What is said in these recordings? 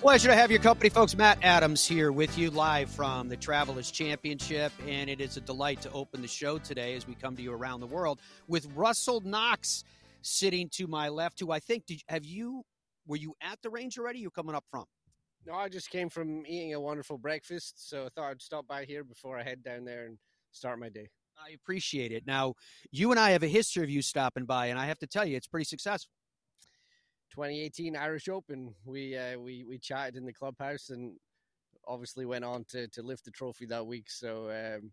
Pleasure to have your company, folks. Matt Adams here with you live from the Travelers Championship, and it is a delight to open the show today as we come to you around the world with Russell Knox sitting to my left. Who I think did have you were you at the range already? You coming up from? No, I just came from eating a wonderful breakfast, so I thought I'd stop by here before I head down there and start my day. I appreciate it. Now, you and I have a history of you stopping by, and I have to tell you, it's pretty successful. 2018 Irish Open. We uh, we we chatted in the clubhouse and obviously went on to to lift the trophy that week. So um,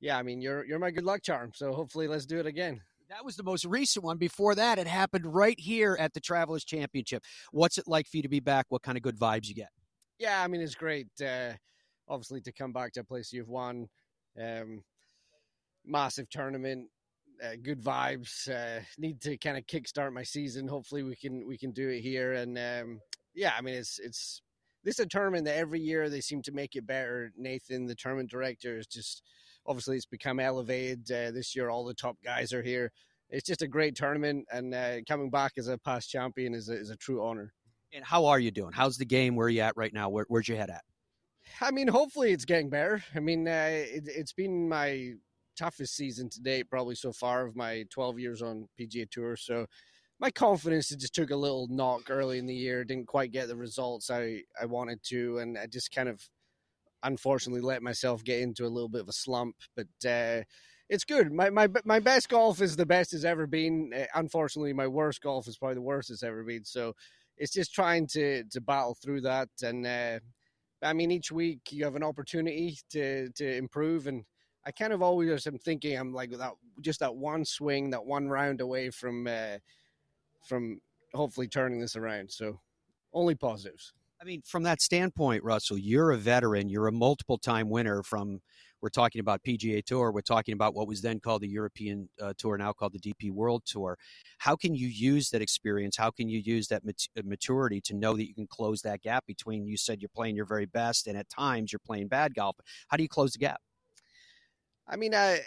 yeah, I mean you're you're my good luck charm. So hopefully let's do it again. That was the most recent one. Before that, it happened right here at the Travelers Championship. What's it like for you to be back? What kind of good vibes you get? Yeah, I mean it's great. Uh, obviously to come back to a place you've won, um, massive tournament, uh, good vibes. Uh, need to kind of kickstart my season. Hopefully, we can we can do it here. And um, yeah, I mean, it's it's this is a tournament that every year they seem to make it better. Nathan, the tournament director, is just obviously it's become elevated. Uh, this year, all the top guys are here. It's just a great tournament, and uh, coming back as a past champion is a, is a true honor. And how are you doing? How's the game? Where are you at right now? Where, where's your head at? I mean, hopefully it's getting better. I mean, uh, it, it's been my toughest season to date, probably so far of my 12 years on PGA Tour. So my confidence just took a little knock early in the year. Didn't quite get the results I I wanted to, and I just kind of unfortunately let myself get into a little bit of a slump. But uh, it's good. My my my best golf is the best it's ever been. Uh, unfortunately, my worst golf is probably the worst it's ever been. So it's just trying to to battle through that and. Uh, I mean, each week you have an opportunity to to improve, and I kind of always am thinking I'm like that just that one swing, that one round away from uh, from hopefully turning this around. So only positives. I mean, from that standpoint, Russell, you're a veteran. You're a multiple time winner from, we're talking about PGA Tour. We're talking about what was then called the European uh, Tour, now called the DP World Tour. How can you use that experience? How can you use that mat- uh, maturity to know that you can close that gap between you said you're playing your very best and at times you're playing bad golf? How do you close the gap? I mean, I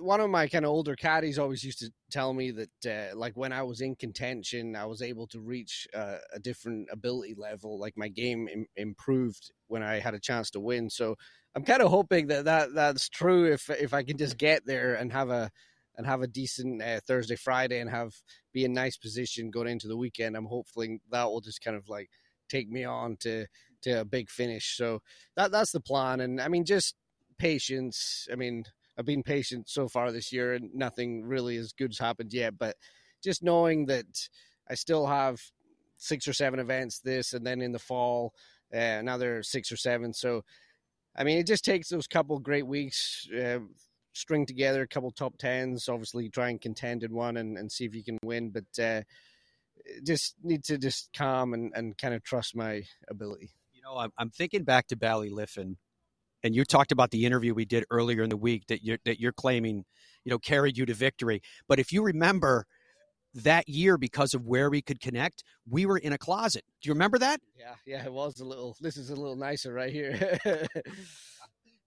one of my kind of older caddies always used to tell me that uh, like when I was in contention, I was able to reach uh, a different ability level. Like my game Im- improved when I had a chance to win. So I'm kind of hoping that, that that's true. If if I can just get there and have a and have a decent uh, Thursday, Friday, and have be in nice position going into the weekend, I'm hoping that will just kind of like take me on to to a big finish. So that that's the plan. And I mean, just patience. I mean I've been patient so far this year, and nothing really as good's happened yet. But just knowing that I still have six or seven events this, and then in the fall uh, another six or seven. So, I mean, it just takes those couple great weeks. Uh, string together a couple top tens obviously try and contend in one and, and see if you can win but uh, just need to just calm and, and kind of trust my ability you know i'm, I'm thinking back to ballyliffin and you talked about the interview we did earlier in the week that you're that you're claiming, you know, carried you to victory. But if you remember that year, because of where we could connect, we were in a closet. Do you remember that? Yeah, yeah, it was a little. This is a little nicer right here.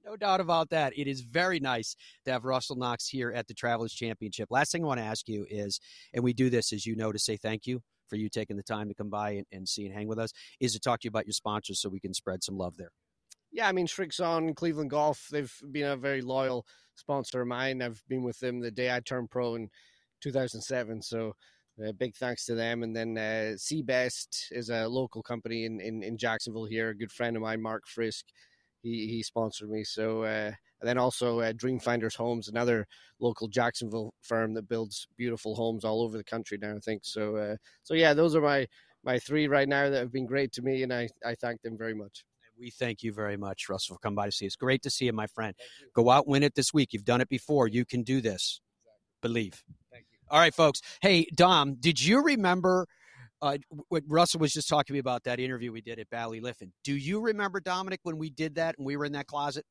no doubt about that. It is very nice to have Russell Knox here at the Travelers Championship. Last thing I want to ask you is, and we do this, as you know, to say thank you for you taking the time to come by and, and see and hang with us, is to talk to you about your sponsors so we can spread some love there yeah, I mean, Srixon, Cleveland Golf, they've been a very loyal sponsor of mine. I've been with them the day I turned pro in 2007. So uh, big thanks to them. And then uh, Seabest is a local company in, in, in, Jacksonville here. A good friend of mine, Mark Frisk, he, he sponsored me. So, uh, and then also uh, Dreamfinders Homes, another local Jacksonville firm that builds beautiful homes all over the country now, I think. So, uh, so yeah, those are my, my three right now that have been great to me. And I, I thank them very much we thank you very much, Russell, for coming by to see us. Great to see you, my friend. You. Go out, win it this week. You've done it before. You can do this. Exactly. Believe. Thank you. All right, folks. Hey, Dom, did you remember uh, what Russell was just talking to me about that interview we did at Bally Ballyliffin? Do you remember, Dominic, when we did that and we were in that closet?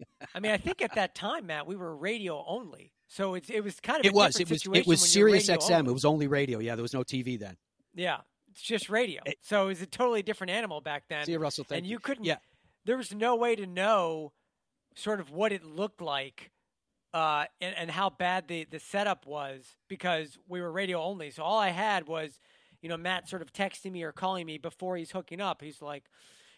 I mean, I think at that time, Matt, we were radio only, so it's it was kind of it was it was it was Sirius XM. Only. It was only radio. Yeah, there was no TV then. Yeah, it's just radio. It, so it was a totally different animal back then. See you, Russell. and you, you couldn't. Yeah. There was no way to know sort of what it looked like uh, and, and how bad the, the setup was because we were radio only. So all I had was, you know, Matt sort of texting me or calling me before he's hooking up. He's like,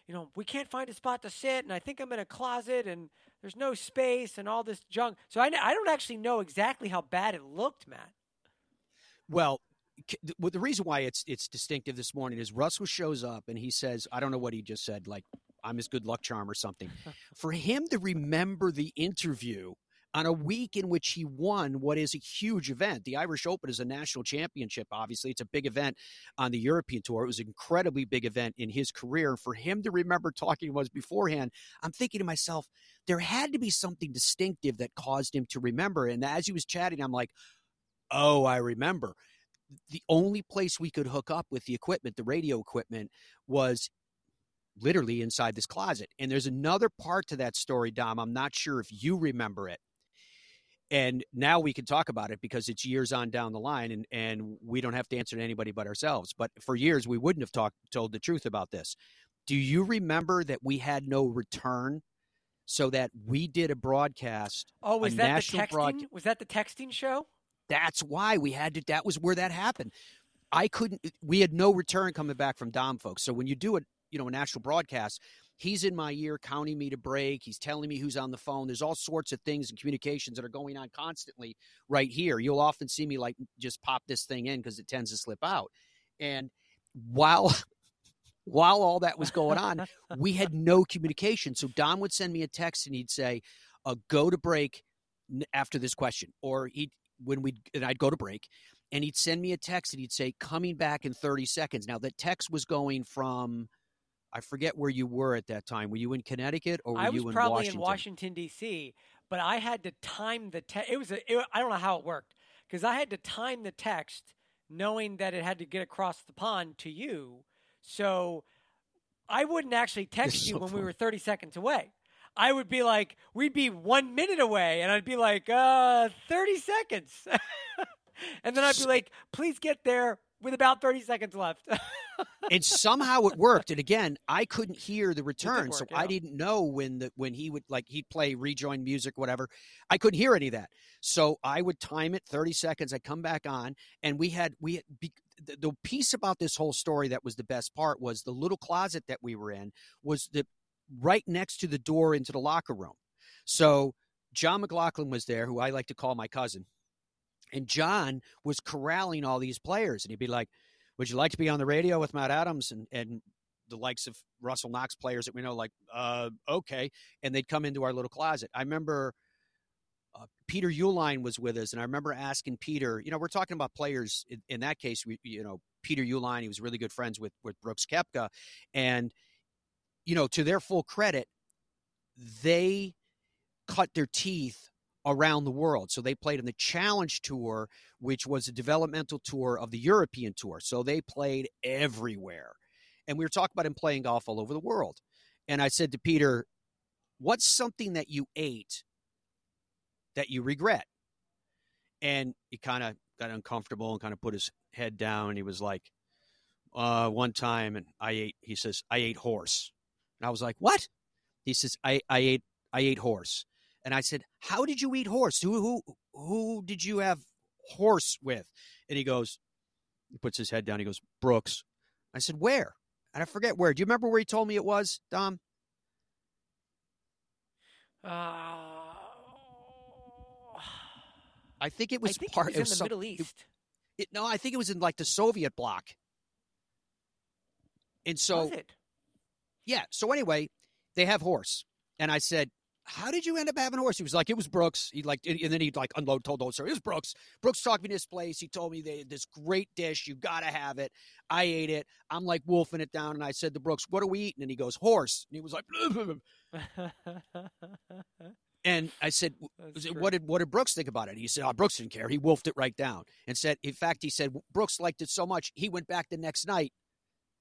you know, we can't find a spot to sit, and I think I'm in a closet, and there's no space, and all this junk. So I, I don't actually know exactly how bad it looked, Matt. Well, the reason why it's it's distinctive this morning is Russell shows up and he says, I don't know what he just said, like I'm his good luck charm or something. For him to remember the interview on a week in which he won what is a huge event. The Irish Open is a national championship, obviously. It's a big event on the European Tour. It was an incredibly big event in his career. For him to remember talking was beforehand, I'm thinking to myself, there had to be something distinctive that caused him to remember. And as he was chatting, I'm like, oh, I remember. The only place we could hook up with the equipment, the radio equipment, was literally inside this closet. And there's another part to that story, Dom. I'm not sure if you remember it and now we can talk about it because it's years on down the line and, and we don't have to answer to anybody but ourselves but for years we wouldn't have talked told the truth about this do you remember that we had no return so that we did a broadcast oh was that the texting broad- was that the texting show that's why we had to that was where that happened i couldn't we had no return coming back from dom folks so when you do a you know a national broadcast He's in my ear counting me to break. He's telling me who's on the phone. There's all sorts of things and communications that are going on constantly right here. You'll often see me like just pop this thing in because it tends to slip out. And while while all that was going on, we had no communication. So Don would send me a text and he'd say, uh, "Go to break after this question," or he when we and I'd go to break, and he'd send me a text and he'd say, "Coming back in 30 seconds." Now the text was going from I forget where you were at that time. Were you in Connecticut or were I you in probably Washington? in Washington D.C. But I had to time the text. It was a, it, I don't know how it worked because I had to time the text, knowing that it had to get across the pond to you. So I wouldn't actually text you when we were 30 seconds away. I would be like, we'd be one minute away, and I'd be like, uh, 30 seconds. and then I'd be like, please get there with about 30 seconds left. and somehow it worked. And again, I couldn't hear the return, work, so yeah. I didn't know when the when he would like he'd play rejoin music, whatever. I couldn't hear any of that, so I would time it 30 seconds. I come back on, and we had we had, the, the piece about this whole story that was the best part was the little closet that we were in was the right next to the door into the locker room. So John McLaughlin was there, who I like to call my cousin and John was corralling all these players, and he'd be like, "Would you like to be on the radio with Matt Adams and and the likes of Russell Knox players that we know?" Like, uh, okay, and they'd come into our little closet. I remember. Uh, Peter Uihlein was with us, and I remember asking Peter. You know, we're talking about players. In, in that case, we, you know, Peter Uihlein. He was really good friends with with Brooks Koepka. and you know, to their full credit, they cut their teeth around the world. So they played in the Challenge Tour, which was a developmental tour of the European Tour. So they played everywhere. And we were talking about him playing golf all over the world. And I said to Peter, What's something that you ate that you regret? And he kind of got uncomfortable and kind of put his head down. He was like, uh, one time, and I ate, he says, I ate horse. And I was like, What? He says, I, I ate I ate horse. And I said, "How did you eat horse? Who who who did you have horse with?" And he goes, he puts his head down. He goes, "Brooks." I said, "Where?" And I forget where. Do you remember where he told me it was, Dom? Uh, I think it was think part it was of in the some, Middle East. It, it, no, I think it was in like the Soviet bloc. And so, yeah. So anyway, they have horse, and I said, how did you end up having a horse? He was like, it was Brooks. He like, and then he'd like unload, told the whole story. It was Brooks. Brooks talked me to this place. He told me they this great dish. You got to have it. I ate it. I'm like wolfing it down. And I said to Brooks, what are we eating? And he goes, horse. And he was like, and I said, what did, what did Brooks think about it? He said, oh, Brooks didn't care. He wolfed it right down and said, in fact, he said, Brooks liked it so much. He went back the next night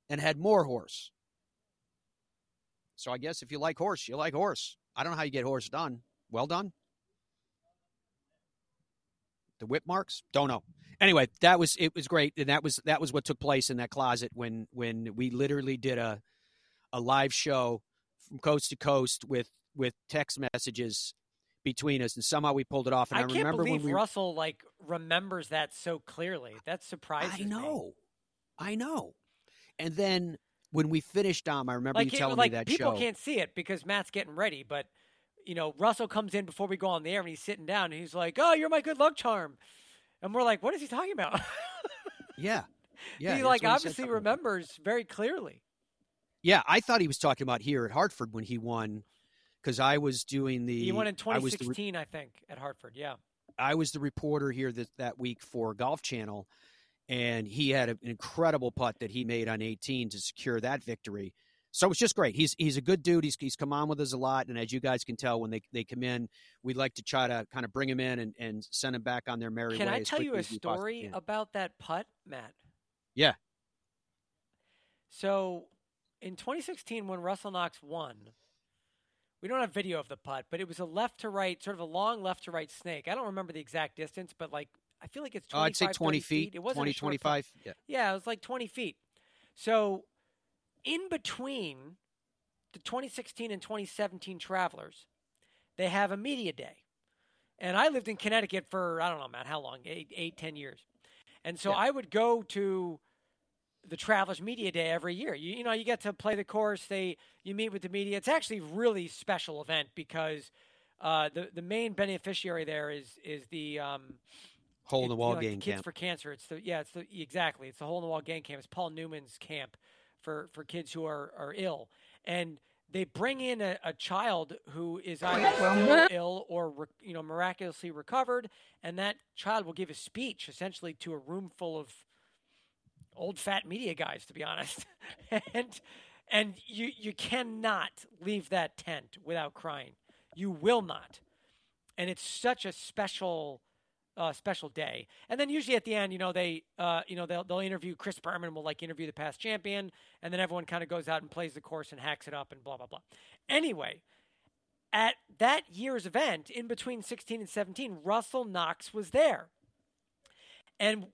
and had more horse. So I guess if you like horse, you like horse. I don't know how you get horse done. Well done. The whip marks? Don't know. Anyway, that was it was great, and that was that was what took place in that closet when when we literally did a a live show from coast to coast with with text messages between us, and somehow we pulled it off. And I, I can't remember believe when we Russell like remembers that so clearly. That surprises I me. know, I know. And then when we finished, Dom, I remember Like, you telling like me that people show. can't see it because Matt's getting ready, but you know, Russell comes in before we go on the air and he's sitting down and he's like, "Oh, you're my good luck charm," and we're like, "What is he talking about?" Yeah, yeah. he like obviously about. remembers very clearly. Yeah, I thought he was talking about here at Hartford when he won, because I was doing the. He won in I re- 2016, I think, at Hartford. Yeah. I was the reporter here that, that week for Golf Channel, and he had an incredible putt that he made on 18 to secure that victory. So it's just great. He's he's a good dude. He's he's come on with us a lot, and as you guys can tell, when they they come in, we'd like to try to kind of bring him in and, and send him back on their merry Can way. I tell you a story about that putt, Matt? Yeah. So, in 2016, when Russell Knox won, we don't have video of the putt, but it was a left to right, sort of a long left to right snake. I don't remember the exact distance, but like I feel like it's Oh, I'd say 20 30 feet, It wasn't 20, a short 25. Yeah. Yeah, it was like 20 feet. So, in between the 2016 and 2017 Travelers, they have a media day. And I lived in Connecticut for, I don't know, Matt, how long? Eight, eight ten years. And so Yeah. I would go to the Travelers Media Day every year. You, you know, you get to play the course. They you meet with the media. It's actually a really special event because uh, the the main beneficiary there is is the um, Hole in it- the you wall know, game Kids camp. for Cancer. It's the yeah, it's the exactly. It's the hole in the wall gang camp. It's Paul Newman's camp for for kids who are are ill, and they bring in a, a child who is either still ill or re, you know miraculously recovered, and that child will give a speech essentially to a room full of old fat media guys, to be honest, and and you you cannot leave that tent without crying. You will not, and it's such a special uh, special day. And then usually at the end, you know, they, uh, you know, they'll, they'll interview Chris Berman will like interview the past champion, and then everyone kind of goes out and plays the course and hacks it up and blah blah blah. Anyway, at that year's event, in between 16 and 17, Russell Knox was there, and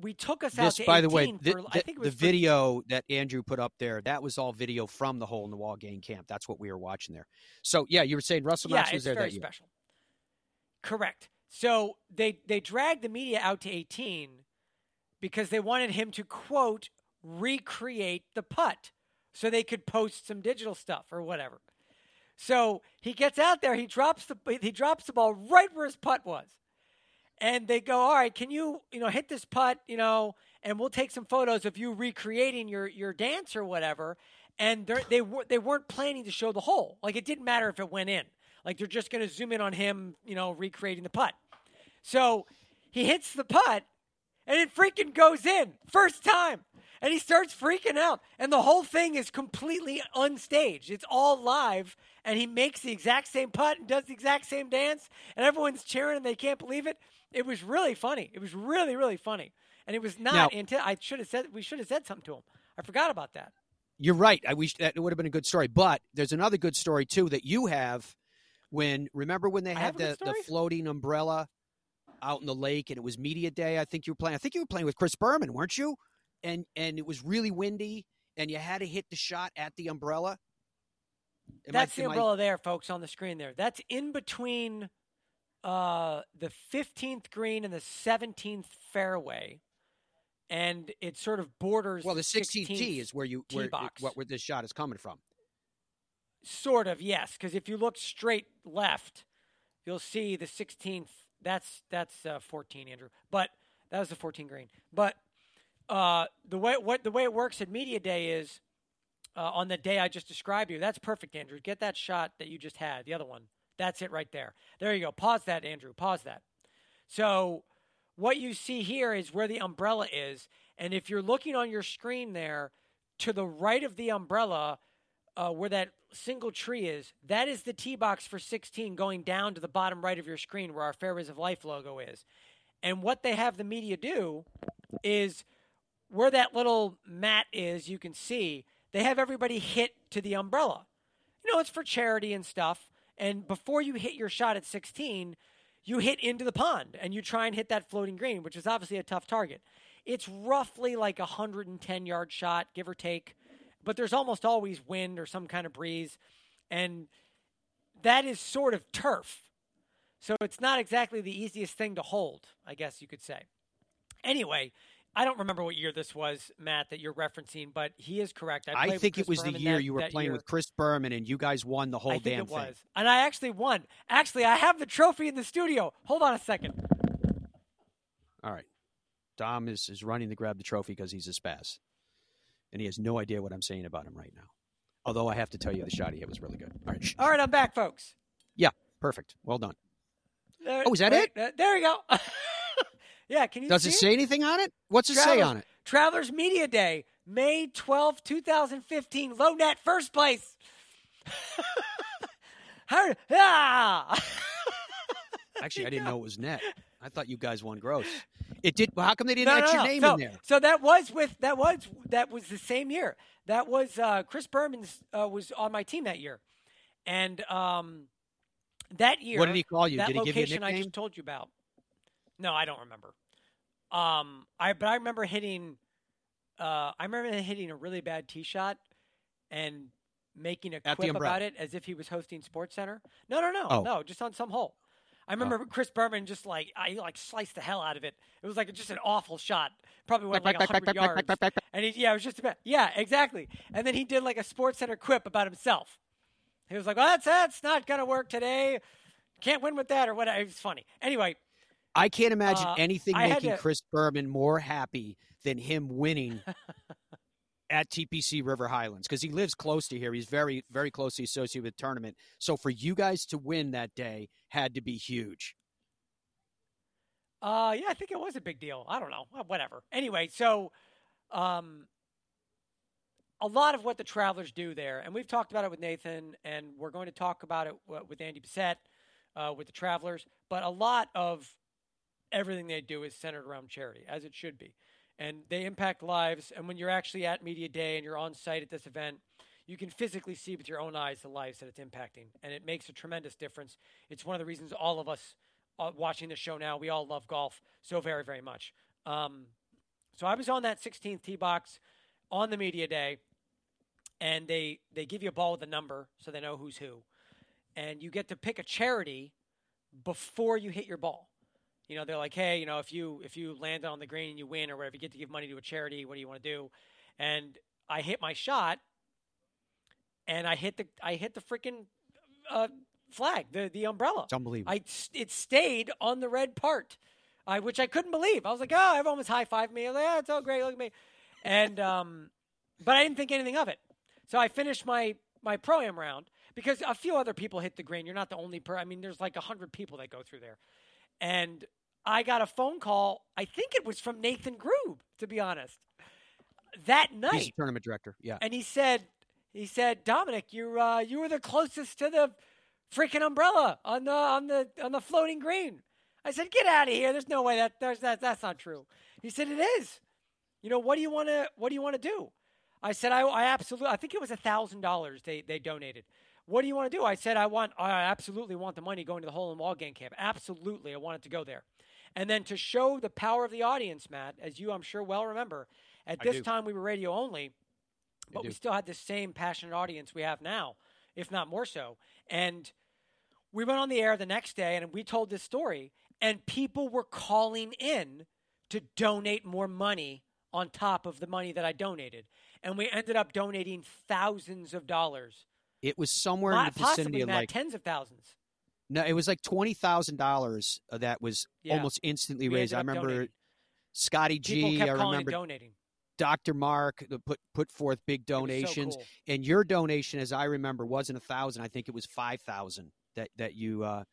we took us out This, to by the way, 18 the, for, I the- think it the was for- video that Andrew put up there, that was all video from the hole in the wall gang camp. That's what we were watching there. So yeah, you were saying Russell yeah, Knox was there that year. special. Correct. So they they dragged the media out to 18 because they wanted him to quote recreate the putt so they could post some digital stuff or whatever. So he gets out there, he drops the he drops the ball right where his putt was. And they go, "All right, can you, you know, hit this putt, you know, and we'll take some photos of you recreating your your dance or whatever." And they were they weren't planning to show the hole. Like it didn't matter if it went in. Like they're just going to zoom in on him, you know, recreating the putt. So he hits the putt and it freaking goes in first time. And he starts freaking out. And the whole thing is completely unstaged. It's all live. And he makes the exact same putt and does the exact same dance. And everyone's cheering and they can't believe it. It was really funny. It was really, really funny. And it was not Now- until I should have said we should have said something to him. I forgot about that. You're right. I wish that it would have been a good story. But there's another good story too that you have when remember when they I had the, the floating umbrella out in the lake and it was media day. I think you were playing I think you were playing with Chris Berman, weren't you? And and it was really windy and you had to hit the shot at the umbrella. Am I- That's the am I- umbrella there, folks, on the screen there. That's in between uh, the 15th green and the 17th fairway. And it sort of borders well, the 16th tee is where you where, box. what where this shot is coming from. Sort of, yes. Because if you look straight left, you'll see the 16th. That's that's uh, 14, Andrew. But that was the 14 green. But uh, the way what the way it works at media day is uh, on the day I just described you. That's perfect, Andrew. Get that shot that you just had. The other one. That's it right there. There you go. Pause that, Andrew. Pause that. So what you see here is where the umbrella is, and if you're looking on your screen there, to the right of the umbrella, uh, where that single tree is, that is the tee box for 16 going down to the bottom right of your screen where our Fairways of Life logo is. And what they have the media do is where that little mat is, you can see, they have everybody hit to the umbrella. You know, it's for charity and stuff. and before you hit your shot at 16, you hit into the pond and you try and hit that floating green, which is obviously a tough target. It's roughly like a 110 yard shot, give or take, but there's almost always wind or some kind of breeze, and that is sort of turf. So it's not exactly the easiest thing to hold, I guess you could say. Anyway, I don't remember what year this was, Matt, that you're referencing, but he is correct. I, I think it was Berman the year that, you were playing year. with Chris Berman and you guys won the whole I think damn it was. thing. And I actually won. Actually, I have the trophy in the studio. Hold on a second. All right. Dom is, is running to grab the trophy because he's a spaz. And he has no idea what I'm saying about him right now. Although I have to tell you, the shot he hit was really good. All right, all right, I'm back, folks. Yeah, perfect. Well done. There- Oh, is that wait, uh, there we go. yeah, can you Does see it say anything on it? What's it say on it? Travelers Media Day, May 12, 2015. Low net, first place. How, ah! Actually, I didn't know it was net. I thought you guys won gross. It did. Well, how come they didn't No, no, your no. name so, in there? So that was with that was that was the same year. That was uh, Chris Berman's uh, was on my team that year, and um, that year. What did he call you? That Did he give you a location I just told you about. No, I don't remember. Um, I but I remember hitting. Uh, I remember hitting a really bad tee shot, and making a At quip about it as if he was hosting Sports Center. No, no, no, Oh. no, just on some hole. I remember Chris Berman just like I like sliced the hell out of it. It was like just an awful shot. Probably went like hundred yards. And he, yeah, it was just about yeah, exactly. And then he did like a Sports Center quip about himself. He was like, "Well, that's that's not gonna work today. Can't win with that or whatever." It was funny. Anyway, I can't imagine Uh, anything I making to- Chris Berman more happy than him winning at TPC River Highlands because he lives close to here. He's very, very closely associated with tournament. So for you guys to win that day had to be huge. Uh, yeah, I think it was a big deal. I don't know, whatever. Anyway, so, um, a lot of what the Travelers do there, and we've talked about it with Nathan, and we're going to talk about it with Andy Bessette, uh, with the Travelers. But a lot of everything they do is centered around charity, as it should be, and they impact lives. And when you're actually at media day and you're on site at this event, you can physically see with your own eyes the lives that it's impacting, and it makes a tremendous difference. It's one of the reasons all of us uh, watching the show now, we all love golf so very, very much. Um, so I was on that 16th tee box on the media day, and they they give you a ball with a number so they know who's who, and you get to pick a charity before you hit your ball. You know, they're like, hey, you know, if you if you land on the green and you win or whatever, you get to give money to a charity. What do you want to do? And I hit my shot, and I hit the I hit the freaking uh, flag, the the umbrella. It's unbelievable. I it stayed on the red part, I, which I couldn't believe. I was like, oh, everyone was high fiving me. I was like, yeah, it's all great. Look at me, and um, but I didn't think anything of it. So I finished my my pro am round because a few other people hit the green. You're not the only per. I mean, there's like a hundred people that go through there, and I got a phone call. I think it was from Nathan Grube, to be honest. That He's night, the tournament director. Yeah. and he said, he said, Dominic, you uh, you were the closest to the freaking umbrella on the on the on the floating green. I said, get out of here. There's no way that there's that that's not true. He said it is. You know what do you want to what do you want to do? I said I, I absolutely I think it was a thousand dollars they they donated. What do you want to do? I said I want I absolutely want the money going to the hole in wall gang camp. Absolutely, I want it to go there. And then to show the power of the audience, Matt, as you I'm sure well remember, at I this do. time we were radio only, but we still had the same passionate audience we have now, if not more so. And we went on the air the next day and we told this story, and people were calling in to donate more money on top of the money that I donated. And we ended up donating thousands of dollars. It was somewhere in the vicinity of like tens of thousands. no, it was like twenty thousand dollars that was Yeah. almost instantly We raised. I remember donating. Scotty G. I remember donating. Dr. Mark put put forth big was so donations, cool. and your donation, as I remember, wasn't a thousand. I think it was five thousand that that you uh,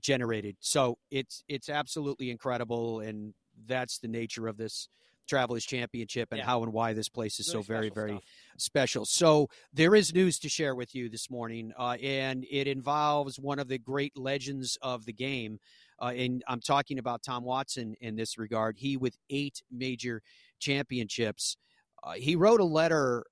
generated. So it's it's absolutely incredible, and that's the nature of this Travelers Championship and Yeah. how and why this place is Really so very very stuff. special. So there is news to share with you this morning, uh, and it involves one of the great legends of the game. Uh, and I'm talking about Tom Watson in this regard. He with eight major championships. Uh, he wrote a letter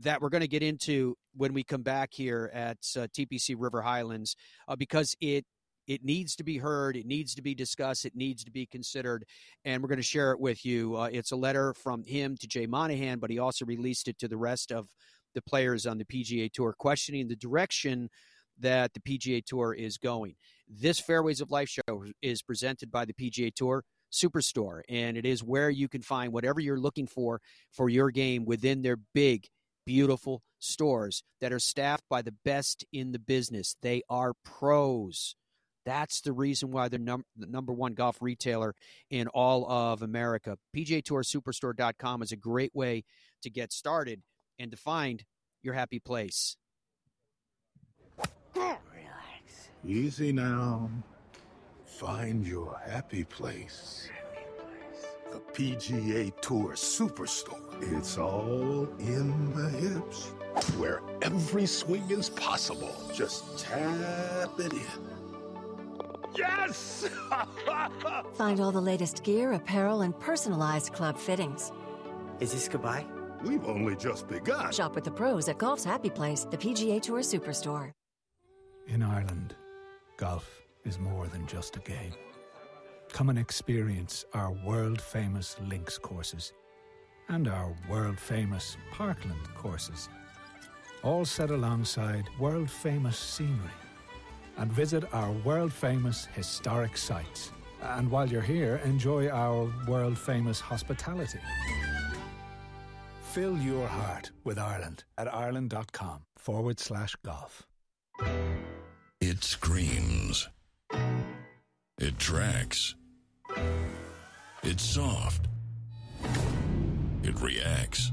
that we're going to get into when we come back here at uh, TPC River Highlands uh, because it it needs to be heard, it needs to be discussed, it needs to be considered, and we're going to share it with you. Uh, it's a letter from him to Jay Monahan, but he also released it to the rest of the players on the PGA Tour, questioning the direction that the PGA Tour is going. This Fairways of Life show is presented by the PGA Tour Superstore, and it is where you can find whatever you're looking for for your game within their big, beautiful stores that are staffed by the best in the business. They are pros. That's the reason why they're num- the number one golf retailer in all of America. PGA Tour Superstore.com is a great way to get started and to find your happy place. Relax. Easy now. Find your happy place. The PGA Tour Superstore. It's all in the hips, where every swing is possible. Just tap it in. Yes! Find all the latest gear, apparel, and personalized club fittings. Is this goodbye? We've only just begun. Shop with the pros at Golf's Happy Place, the PGA Tour Superstore. In Ireland, golf is more than just a game. Come and experience our world famous links courses and our world famous Parkland courses, all set alongside world famous scenery. And visit our world famous historic sites. And while you're here, enjoy our world famous hospitality. Fill your heart with Ireland at ireland.com forward slash golf. It screams. It tracks. It's soft. It reacts.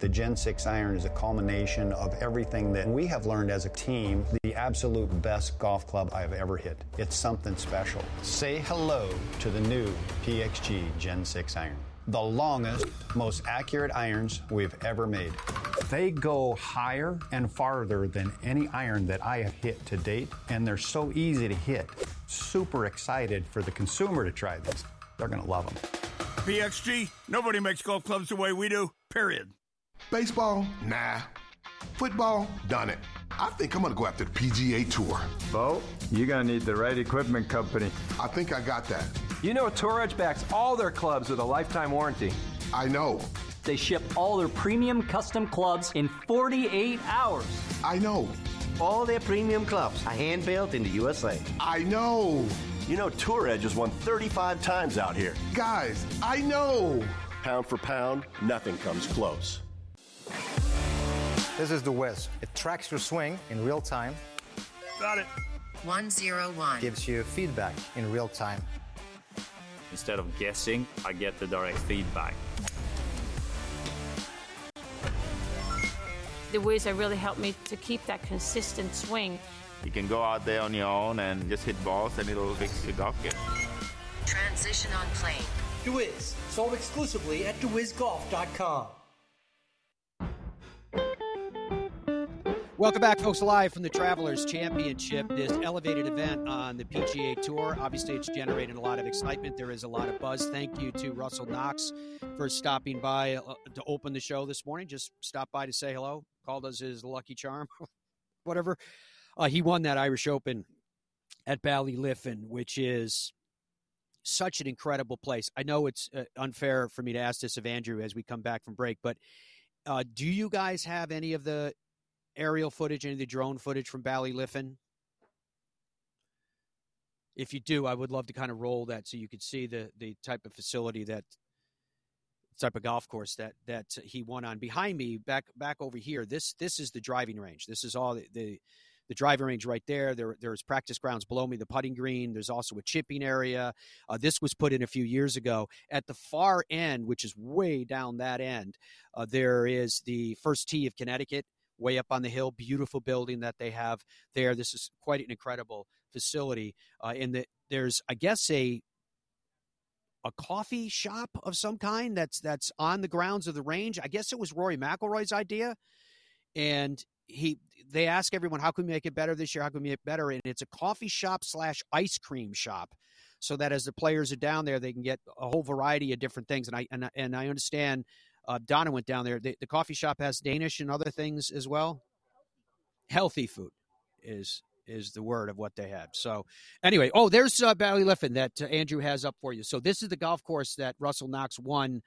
The Gen 6 iron is a culmination of everything that we have learned as a team, the absolute best golf club I've ever hit. It's something special. Say hello to the new PXG Gen 6 iron. The longest, most accurate irons we've ever made. They go higher and farther than any iron that I have hit to date, and they're so easy to hit. Super excited for the consumer to try this. They're going to love them. PXG, nobody makes golf clubs the way we do, period. Baseball? Nah. Football? Done it. I think I'm gonna go after the PGA Tour. Bo, you're gonna need the right equipment company. I think I got that. You know, Tour Edge backs all their clubs with a lifetime warranty. I know. They ship all their premium custom clubs in 48 hours. I know. All their premium clubs are hand built in the USA. I know. You know, Tour Edge has won 35 times out here. Guys, I know. Pound for pound, nothing comes close. This is the Wiz. It tracks your swing in real time. Got it. 101. Gives you feedback in real time. Instead of guessing, I get the direct feedback. The Wiz have really helped me to keep that consistent swing. You can go out there on your own and just hit balls and it'll fix your golf game. Transition on plane. DeWiz, sold exclusively at DeWizGolf.com. Welcome back, folks, live from the Travelers Championship, this elevated event on the PGA Tour. Obviously, it's generating a lot of excitement. There is a lot of buzz. Thank you to Russell Knox for stopping by uh, to open the show this morning. Just stopped by to say hello, called us his lucky charm, whatever. Uh, he won that Irish Open at Ballyliffin, which is such an incredible place. I know it's uh, unfair for me to ask this of Andrew as we come back from break, but uh, do you guys have any of the aerial footage, any of the drone footage from Ballyliffin? If you do, I would love to kind of roll that so you could see the the type of facility that type of golf course that that he won on. Behind me, back back over here, this this is the driving range. This is all the, the the driving range right there. There, there's practice grounds below me, the putting green. There's also a chipping area. Uh, this was put in a few years ago. At the far end, which is way down that end, uh, there is the first tee of Connecticut, way up on the hill. Beautiful building that they have there. This is quite an incredible facility. Uh, and the, there's, I guess, a a coffee shop of some kind that's that's on the grounds of the range. I guess it was Rory McIlroy's idea, and he they ask everyone how can we make it better this year? How can we make it better? And it's a coffee shop slash ice cream shop, so that as the players are down there, they can get a whole variety of different things. And I and, and I understand. Uh, Donna went down there. The, the coffee shop has Danish and other things as well. Healthy food is is the word of what they have. So, anyway, oh, there's uh, Ballyliffin that uh, Andrew has up for you. So, this is the golf course that Russell Knox won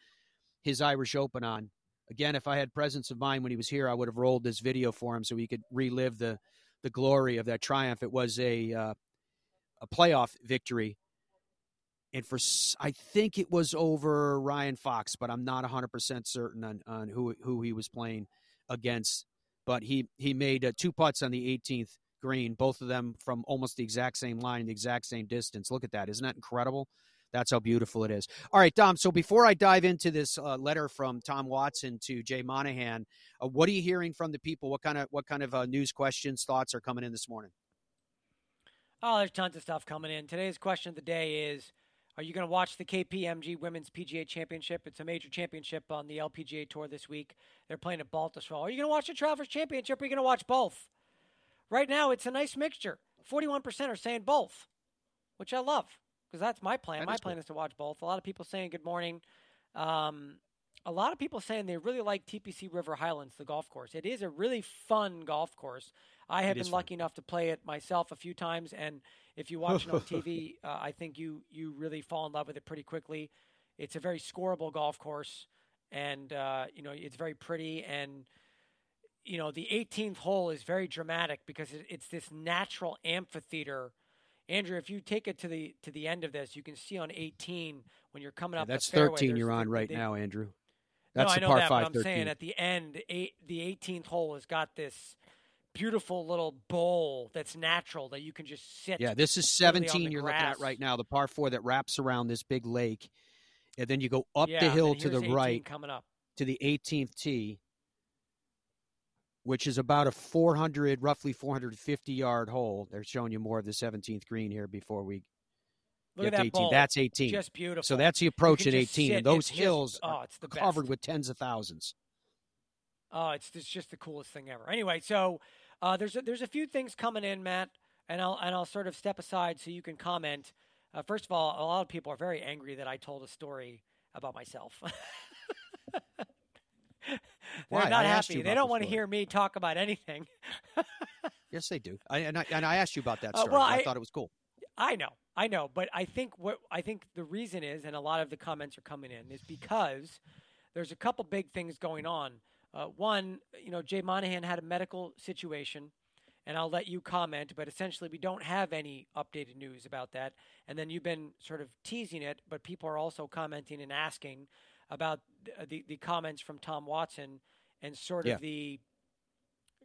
his Irish Open on. Again, if I had presence of mind when he was here, I would have rolled this video for him so he could relive the the glory of that triumph. It was a uh, a playoff victory, and for I think it was over Ryan Fox, but I'm not 100 percent certain on on who who he was playing against. But he he made uh, two putts on the 18th green, both of them from almost the exact same line, the exact same distance. Look at that. Isn't that incredible? That's how beautiful it is. All right, Dom. So before I dive into this uh, letter from Tom Watson to Jay Monahan, uh, what are you hearing from the people? What kind of what kind of uh, news, questions, thoughts are coming in this morning? Oh, there's tons of stuff coming in. Today's question of the day is: Are you going to watch the KPMG Women's PGA Championship? It's a major championship on the LPGA Tour this week. They're playing at Baltusrol. Are you going to watch the Travelers Championship? Or are you going to watch both? Right now, it's a nice mixture. 41% are saying both, which I love because that's my plan. That my plan cool. is to watch both. A lot of people saying good morning. Um, a lot of people saying they really like TPC River Highlands, the golf course. It is a really fun golf course. I have been lucky fun. enough to play it myself a few times, and if you watch it on TV, uh, I think you you really fall in love with it pretty quickly. It's a very scoreable golf course, and uh, you know it's very pretty and you know, the 18th hole is very dramatic because it's this natural amphitheater. Andrew, if you take it to the to the end of this, you can see on 18 when you're coming yeah, up. That's fairway, 13 you're on right now, Andrew. That's no, I know that. But I'm 13. saying at the end, eight, the 18th hole has got this beautiful little bowl that's natural that you can just sit. Yeah, this is 17 you're grass. looking at right now, the par four that wraps around this big lake, and then you go up yeah, the hill to the right coming up to the 18th tee which is about a 400, roughly 450 yard hole. They're showing you more of the 17th green here before we Look get at that 18. Bowl. That's 18. Just beautiful. So that's the approach at 18. And those it's hills just, oh, are it's the covered best. with tens of thousands. Oh, it's, it's just the coolest thing ever. Anyway, so uh, there's a, there's a few things coming in, Matt, and I'll and I'll sort of step aside so you can comment. Uh, first of all, a lot of people are very angry that I told a story about myself. They're Why? not happy. They don't want to hear me talk about anything. Yes, they do. I, and, I, and I asked you about that Uh, story. well, I, I- thought it was cool. I know, I know, but I think what I think the reason is, and a lot of the comments are coming in, is because there's a couple big things going on. Uh, one, you know, Jay Monahan had a medical situation, and I'll let you comment, but essentially we don't have any updated news about that. And then you've been sort of teasing it, but people are also commenting and asking about the the, the comments from Tom Watson and sort Yeah. of the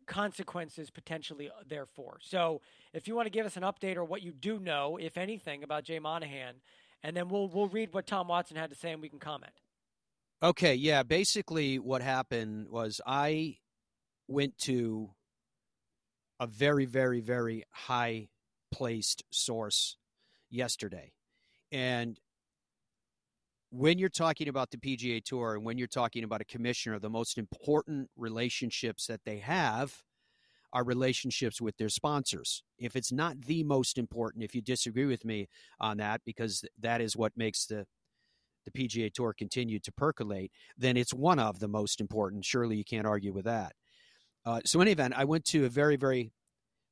consequences potentially uh, therefore. So if you want to give us an update or what you do know, if anything, about Jay Monahan, and then we'll we'll read what Tom Watson had to say and we can comment. Okay, yeah. Basically, what happened was I went to a very, very, very high placed source yesterday. And when you're talking about the PGA Tour and when you're talking about a commissioner, the most important relationships that they have are relationships with their sponsors. If it's not the most important, if you disagree with me on that, because that is what makes the the PGA Tour continued to percolate, then it's one of the most important. Surely you can't argue with that. Uh, so, in any event, I went to a very, very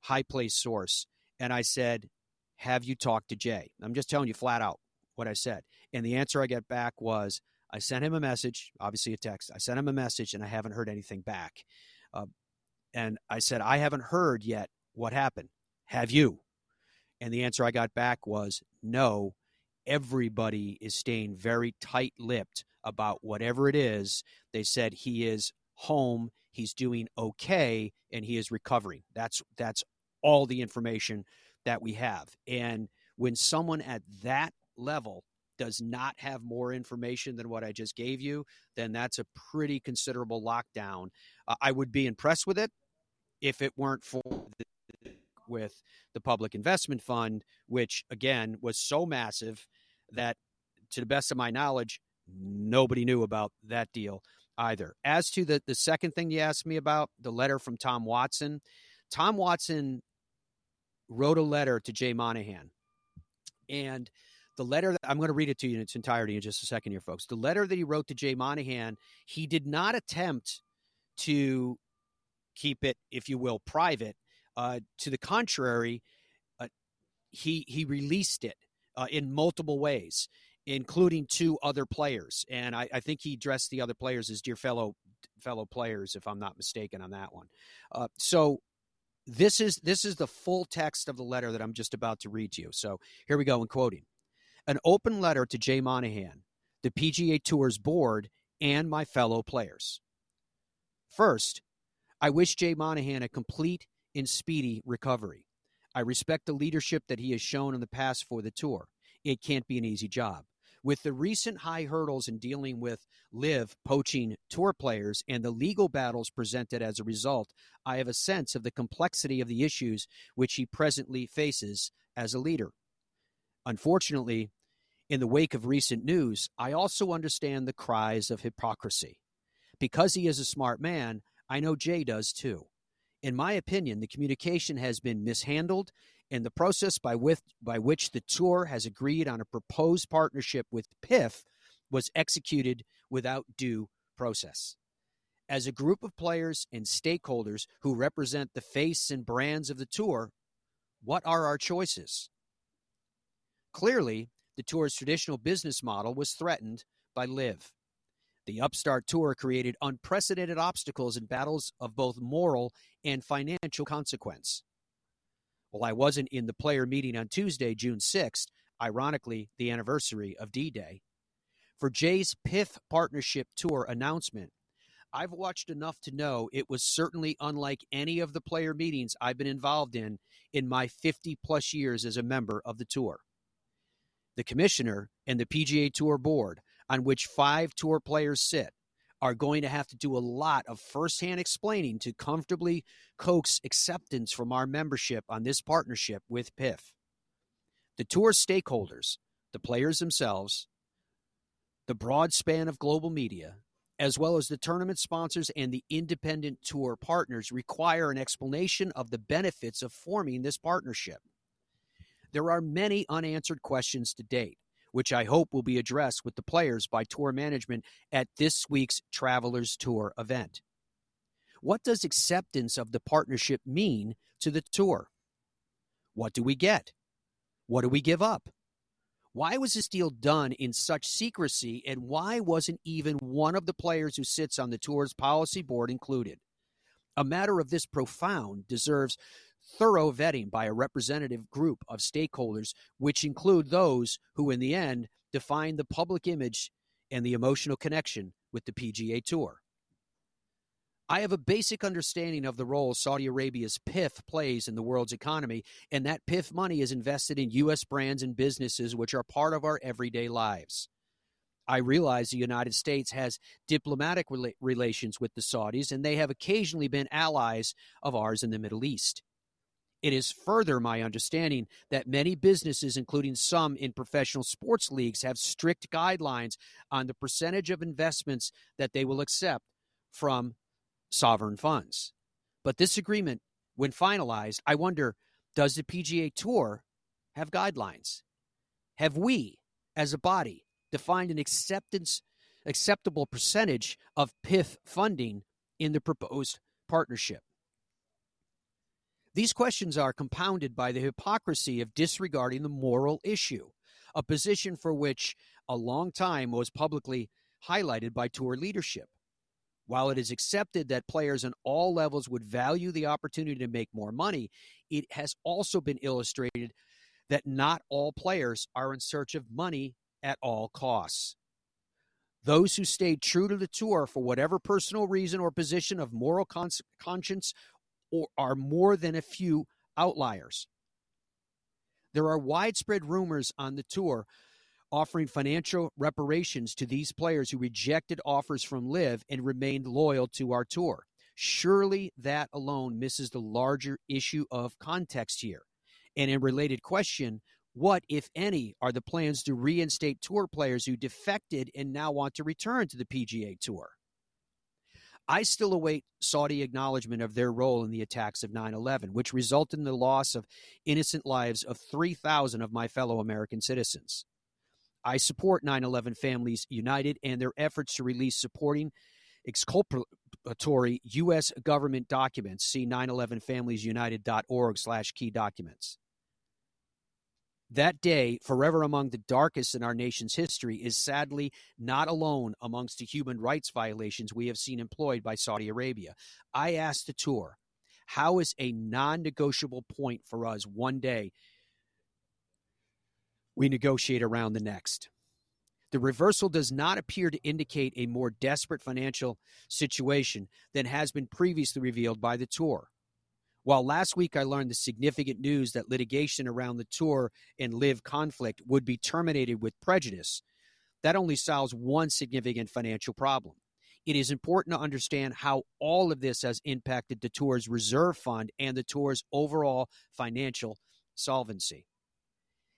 high place source and I said, Have you talked to Jay? I'm just telling you flat out what I said. And the answer I got back was, I sent him a message, obviously a text. I sent him a message and I haven't heard anything back. Uh, and I said, I haven't heard yet what happened. Have you? And the answer I got back was, No, everybody is staying very tight lipped about whatever it is. They said he is home, he's doing okay, and he is recovering. That's that's all the information that we have. And when someone at that level does not have more information than what I just gave you, then that's a pretty considerable lockdown. Uh, I would be impressed with it if it weren't for the, with the public investment fund, which again was so massive that to the best of my knowledge, nobody knew about that deal either. As to the the second thing you asked me about, the letter from Tom Watson, Tom Watson wrote a letter to Jay Monahan, and the letter that I'm going to read it to you in its entirety in just a second here, folks. The letter that he wrote to Jay Monahan, he did not attempt to keep it, if you will, private. Uh, to the contrary, uh, he he released it uh, in multiple ways, including two other players, and I, I, think he addressed the other players as dear fellow fellow players, if I'm not mistaken on that one. Uh, so this is this is the full text of the letter that I'm just about to read to you. So here we go in quoting an open letter to Jay Monahan, the PGA Tour's board, and my fellow players. First, I wish Jay Monahan a complete and speedy recovery. I respect the leadership that he has shown in the past for the tour. It can't be an easy job. With the recent high hurdles in dealing with LIV poaching tour players and the legal battles presented as a result, I have a sense of the complexity of the issues which he presently faces as a leader. Unfortunately, in the wake of recent news, I also understand the cries of hypocrisy. Because he is a smart man, I know Jay does too. In my opinion, the communication has been mishandled, and the process by, with, by which the tour has agreed on a proposed partnership with PIF was executed without due process. As a group of players and stakeholders who represent the face and brands of the tour, what are our choices? Clearly, the tour's traditional business model was threatened by LIV. The upstart tour created unprecedented obstacles and battles of both moral and financial consequence. While I wasn't in the player meeting on Tuesday, June 6th, ironically, the anniversary of D Day, for Jay's PIF partnership tour announcement, I've watched enough to know it was certainly unlike any of the player meetings I've been involved in in my 50 plus years as a member of the tour the commissioner and the PGA Tour board, on which five tour players sit, are going to have to do a lot of firsthand explaining to comfortably coax acceptance from our membership on this partnership with PIF. The tour stakeholders, the players themselves, the broad span of global media, as well as the tournament sponsors and the independent tour partners, require an explanation of the benefits of forming this partnership. There are many unanswered questions to date, which I hope will be addressed with the players by tour management at this week's Travelers Tour event. What does acceptance of the partnership mean to the tour? What do we get? What do we give up? Why was this deal done in such secrecy, and why wasn't even one of the players who sits on the tour's policy board included? A matter of this profound deserves thorough vetting by a representative group of stakeholders, which include those who, in the end, define the public image and the emotional connection with the PGA Tour. I have a basic understanding of the role Saudi Arabia's PIF plays in the world's economy, and that PIF money is invested in U.S. brands and businesses which are part of our everyday lives. I realize the United States has diplomatic rela- relations with the Saudis, and they have occasionally been allies of ours in the Middle East. It is further my understanding that many businesses, including some in professional sports leagues, have strict guidelines on the percentage of investments that they will accept from sovereign funds. But this agreement, when finalized, I wonder does the PGA Tour have guidelines? Have we, as a body, defined an acceptance acceptable percentage of PIF funding in the proposed partnership? These questions are compounded by the hypocrisy of disregarding the moral issue, a position for which a long time was publicly highlighted by tour leadership. While it is accepted that players on all levels would value the opportunity to make more money, it has also been illustrated that not all players are in search of money at all costs. Those who stayed true to the tour for whatever personal reason or position of moral conscience or are more than a few outliers. There are widespread rumors on the tour offering financial reparations to these players who rejected offers from LIV and remained loyal to our tour. Surely that alone misses the larger issue of context here. And in related question, What, if any, are the plans to reinstate tour players who defected and now want to return to the PGA Tour? I still await Saudi acknowledgement of their role in the attacks of 9 11, which resulted in the loss of innocent lives of 3,000 of my fellow American citizens. I support 9 11 Families United and their efforts to release supporting exculpatory U.S. government documents. See 911familiesunited.org slash key documents. That day, forever among the darkest in our nation's history, is sadly not alone amongst the human rights violations we have seen employed by Saudi Arabia. I asked the tour, how is a non negotiable point for us one day we negotiate around the next? The reversal does not appear to indicate a more desperate financial situation than has been previously revealed by the tour. While last week I learned the significant news that litigation around the tour and LIV conflict would be terminated with prejudice, that only solves one significant financial problem. It is important to understand how all of this has impacted the tour's reserve fund and the tour's overall financial solvency.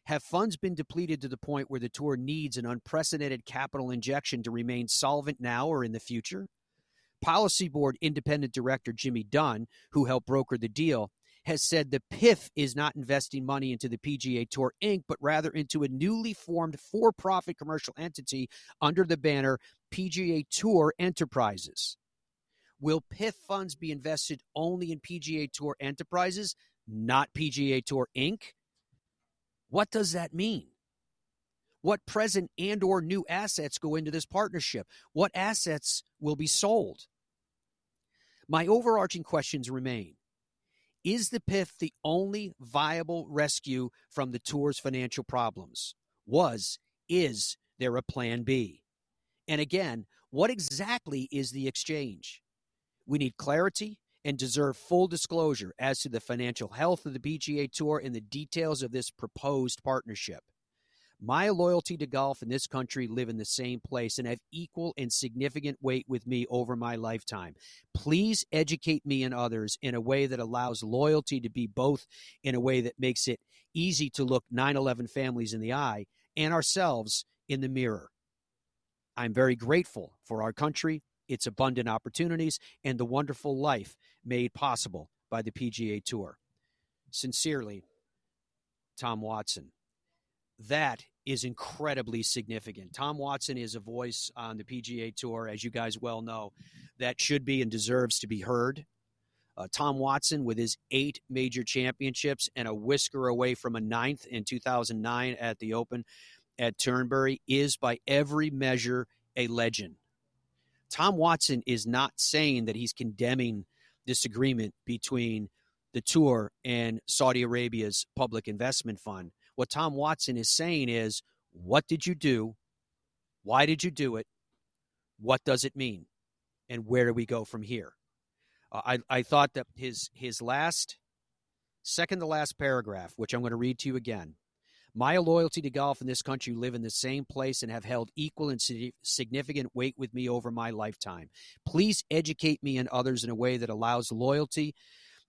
Have funds been depleted to the point where the tour needs an unprecedented capital injection to remain solvent now or in the future? Policy Board independent director Jimmy Dunn, who helped broker the deal, has said the PIF is not investing money into the PGA Tour Inc., but rather into a newly formed for profit commercial entity under the banner PGA Tour Enterprises. Will PIF funds be invested only in PGA Tour Enterprises, not PGA Tour Inc.? What does that mean? What present and or new assets go into this partnership? What assets will be sold? My overarching questions remain. Is the PIF the only viable rescue from the tour's financial problems? Was, is there a plan B? And again, what exactly is the exchange? We need clarity and deserve full disclosure as to the financial health of the PGA Tour and the details of this proposed partnership. My loyalty to golf in this country live in the same place and have equal and significant weight with me over my lifetime. Please educate me and others in a way that allows loyalty to be both in a way that makes it easy to look 9 11 families in the eye and ourselves in the mirror. I'm very grateful for our country, its abundant opportunities, and the wonderful life made possible by the PGA Tour. Sincerely, Tom Watson that is incredibly significant. Tom Watson is a voice on the PGA Tour, as you guys well know, that should be and deserves to be heard. Uh, Tom Watson, with his eight major championships and a whisker away from a ninth in 2009 at the Open at Turnberry, is by every measure a legend. Tom Watson is not saying that he's condemning this agreement between the tour and Saudi Arabia's public investment fund. What Tom Watson is saying is, what did you do? Why did you do it? What does it mean? And where do we go from here? Uh, I, I thought that his his last second to last paragraph, which I'm going to read to you again. My loyalty to golf in this country live in the same place and have held equal and significant weight with me over my lifetime. Please educate me and others in a way that allows loyalty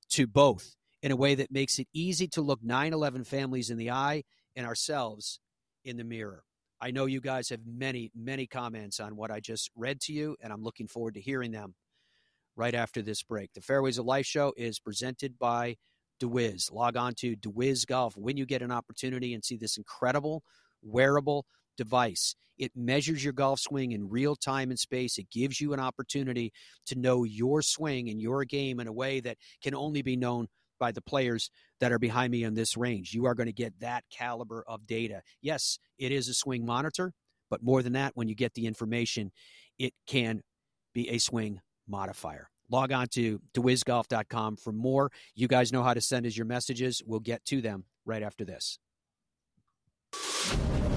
to both in a way that makes it easy to look 9 11 families in the eye and ourselves in the mirror. I know you guys have many, many comments on what I just read to you, and I'm looking forward to hearing them right after this break. The Fairways of Life show is presented by DeWiz. Log on to DeWiz Golf when you get an opportunity and see this incredible wearable device. It measures your golf swing in real time and space. It gives you an opportunity to know your swing and your game in a way that can only be known by the players that are behind me in this range. You are going to get that caliber of data. Yes, it is a swing monitor, but more than that, when you get the information, it can be a swing modifier. Log on to dewizgolf.com for more. You guys know how to send us your messages. We'll get to them right after this.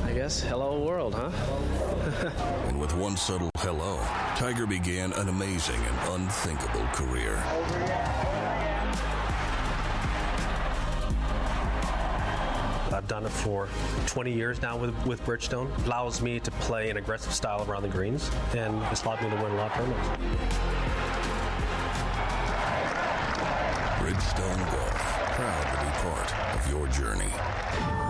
I guess hello world, huh? and with one subtle hello, Tiger began an amazing and unthinkable career. I've done it for 20 years now with, with Bridgestone. Allows me to play an aggressive style around the greens, and it's allowed me to win a lot of tournaments. Bridgestone Golf proud to be part of your journey.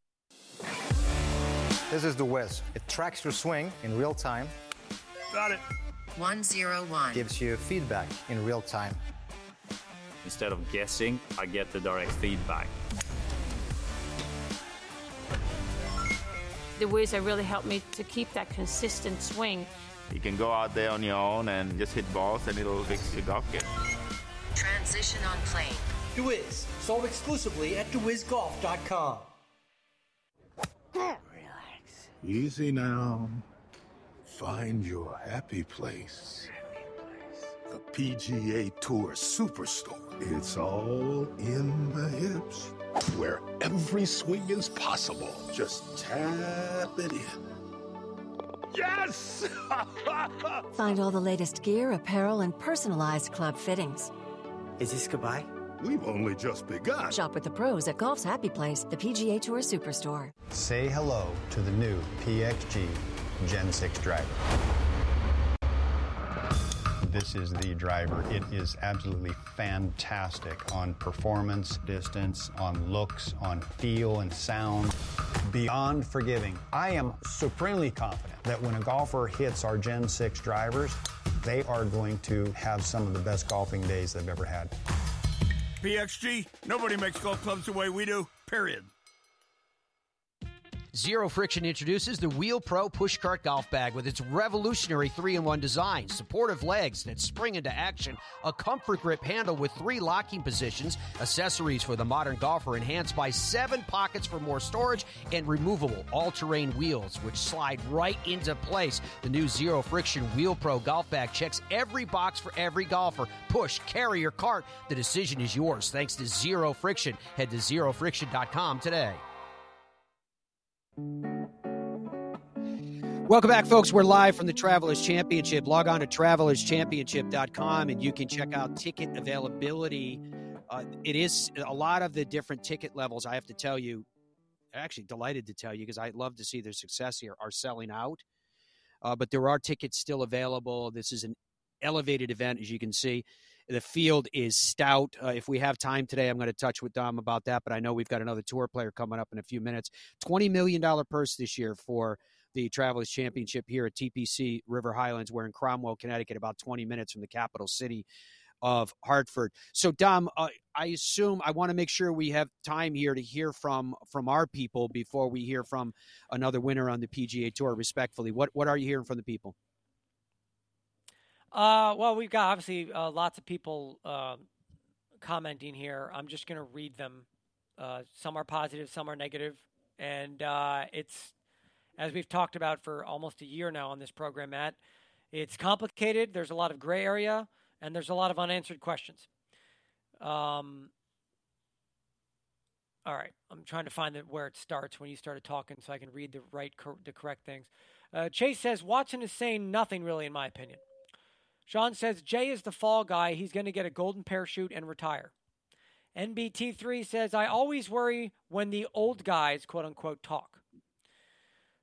This is the Wiz. It tracks your swing in real time. Got it. 101. Gives you feedback in real time. Instead of guessing, I get the direct feedback. The Wiz have really helped me to keep that consistent swing. You can go out there on your own and just hit balls and it'll fix your golf game. Transition on plane. DeWiz, sold exclusively at DeWizGolf.com. Easy now. Find your happy place. The PGA Tour Superstore. It's all in the hips, where every swing is possible. Just tap it in. Yes! Find all the latest gear, apparel, and personalized club fittings. Is this goodbye? We've only just begun. Shop with the pros at Golf's Happy Place, the PGA Tour Superstore. Say hello to the new PXG Gen 6 driver. This is the driver. It is absolutely fantastic on performance, distance, on looks, on feel and sound. Beyond forgiving. I am supremely confident that when a golfer hits our Gen 6 drivers, they are going to have some of the best golfing days they've ever had. PXG, nobody makes golf clubs the way we do, period. Zero Friction introduces the Wheel Pro Pushcart Golf Bag with its revolutionary 3 in 1 design, supportive legs that spring into action, a comfort grip handle with three locking positions, accessories for the modern golfer enhanced by seven pockets for more storage, and removable all terrain wheels which slide right into place. The new Zero Friction Wheel Pro Golf Bag checks every box for every golfer. Push, carry, or cart. The decision is yours thanks to Zero Friction. Head to zerofriction.com today. Welcome back, folks. We're live from the Travelers Championship. Log on to travelerschampionship.com and you can check out ticket availability. Uh, it is a lot of the different ticket levels, I have to tell you, actually delighted to tell you because I love to see their success here, are selling out. Uh, but there are tickets still available. This is an elevated event, as you can see. The field is stout. Uh, if we have time today, I'm going to touch with Dom about that. But I know we've got another tour player coming up in a few minutes. Twenty million dollar purse this year for the Travelers Championship here at TPC River Highlands. We're in Cromwell, Connecticut, about 20 minutes from the capital city of Hartford. So, Dom, uh, I assume I want to make sure we have time here to hear from from our people before we hear from another winner on the PGA Tour. Respectfully, what what are you hearing from the people? Uh, well, we've got obviously uh, lots of people uh, commenting here. I'm just going to read them. Uh, some are positive, some are negative, and uh, it's as we've talked about for almost a year now on this program, Matt. It's complicated. There's a lot of gray area, and there's a lot of unanswered questions. Um, all right, I'm trying to find where it starts when you started talking, so I can read the right, cor- the correct things. Uh, Chase says Watson is saying nothing really, in my opinion. Sean says Jay is the fall guy. He's going to get a golden parachute and retire. NBT3 says I always worry when the old guys, quote unquote, talk.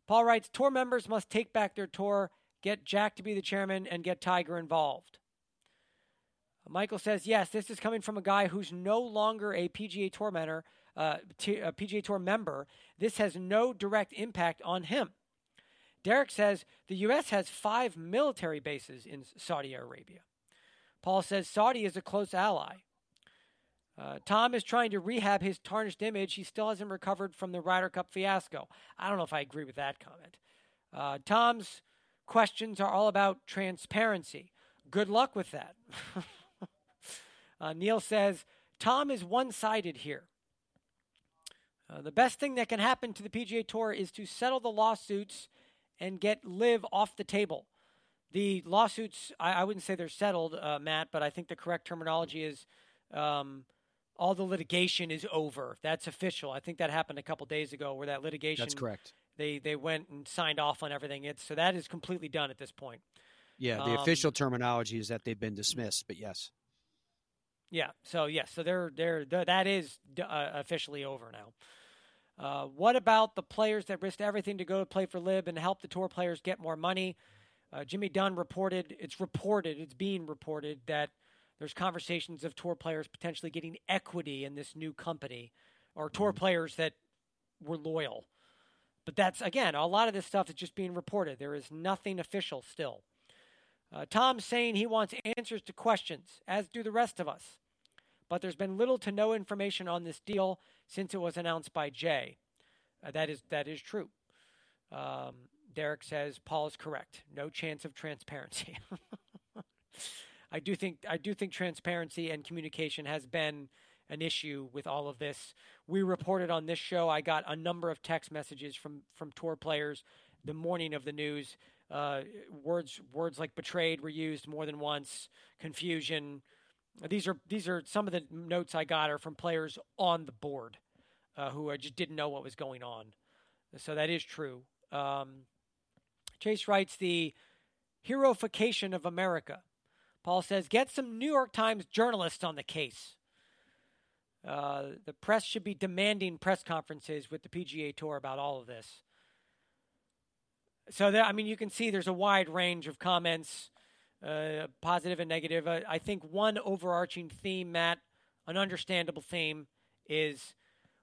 Paul writes Tour members must take back their tour, get Jack to be the chairman, and get Tiger involved. Michael says yes. This is coming from a guy who's no longer a PGA Tour member. Uh, t- a PGA Tour member. This has no direct impact on him. Derek says the U.S. has five military bases in Saudi Arabia. Paul says Saudi is a close ally. Uh, Tom is trying to rehab his tarnished image. He still hasn't recovered from the Ryder Cup fiasco. I don't know if I agree with that comment. Uh, Tom's questions are all about transparency. Good luck with that. uh, Neil says Tom is one sided here. Uh, the best thing that can happen to the PGA Tour is to settle the lawsuits and get LIV off the table. The lawsuits, I, I wouldn't say they're settled, uh, Matt, but I think the correct terminology is um, all the litigation is over. That's official. I think that happened a couple days ago, where that litigation. That's correct. They they went and signed off on everything. It's so that is completely done at this point. Yeah, the Um, official terminology is that they've been dismissed, but yes. Yeah. So yes. So they're they're, they that is uh, officially over now. Uh, what about the players that risked everything to go to play for LIV and help the tour players get more money? Uh, Jimmy Dunn reported. It's reported. It's being reported that there's conversations of tour players potentially getting equity in this new company, or tour players that were loyal. But that's again, a lot of this stuff is just being reported. There is nothing official still. Uh, Tom's saying he wants answers to questions, as do the rest of us. But there's been little to no information on this deal since it was announced by Jay. Uh, that is that is true. Um, Derek says Paul is correct. No chance of transparency. I do think I do think transparency and communication has been an issue with all of this. We reported on this show. I got a number of text messages from from tour players the morning of the news. Uh, words words like betrayed were used more than once. Confusion. These are these are some of the notes I got are from players on the board uh, who just didn't know what was going on. So that is true. Um, Chase writes the heroification of America. Paul says, get some New York Times journalists on the case. Uh, the press should be demanding press conferences with the PGA Tour about all of this. So, there, I mean, you can see there's a wide range of comments, uh, positive and negative. Uh, I think one overarching theme, Matt, an understandable theme, is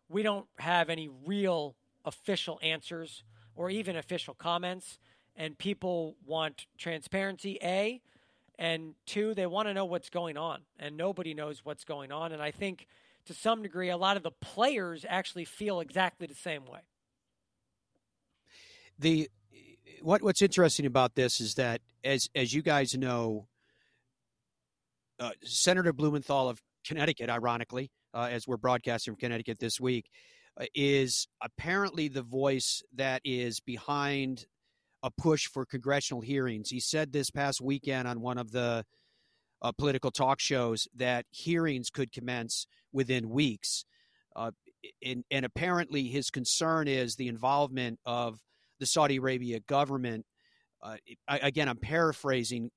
we don't have any real official answers or even official comments, and people want transparency, A, and two, they want to know what's going on, and nobody knows what's going on. And I think to some degree, a lot of the players actually feel exactly the same way. The what what's interesting about this is that as as you guys know, uh, Senator Blumenthal of Connecticut, ironically, uh, as we're broadcasting from Connecticut this week, uh, is apparently the voice that is behind a push for congressional hearings. He said this past weekend on one of the uh, political talk shows that hearings could commence within weeks. Uh, and, and apparently, his concern is the involvement of the Saudi Arabia government. Uh, I, again, I'm paraphrasing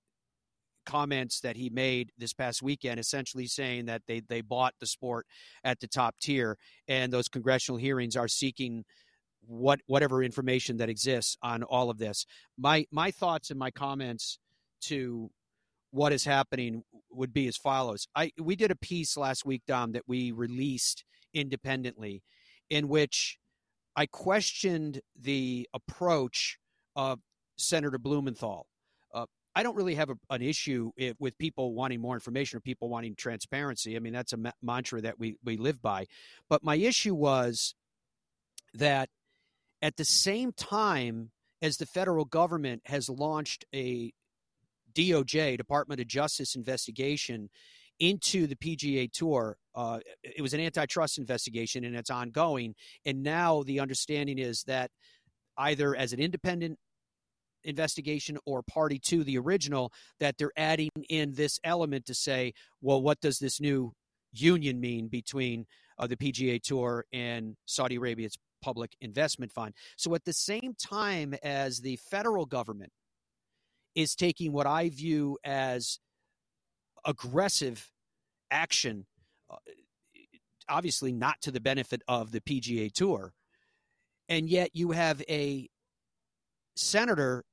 comments that he made this past weekend, essentially saying that they, they bought the sport at the top tier, and those congressional hearings are seeking what whatever information that exists on all of this. My my thoughts and my comments to what is happening would be as follows. I we did a piece last week, Dom, that we released independently, in which I questioned the approach of Senator Blumenthal. Uh, I don't really have a, an issue if, with people wanting more information or people wanting transparency. I mean, that's a ma- mantra that we, we live by. But my issue was that at the same time as the federal government has launched a DOJ, Department of Justice investigation into the PGA Tour. Uh, it was an antitrust investigation and it's ongoing. And now the understanding is that either as an independent investigation or party to the original, that they're adding in this element to say, well, what does this new union mean between uh, the PGA Tour and Saudi Arabia's public investment fund? So at the same time as the federal government is taking what I view as aggressive action, uh, obviously not to the benefit of the PGA Tour. And yet you have a senator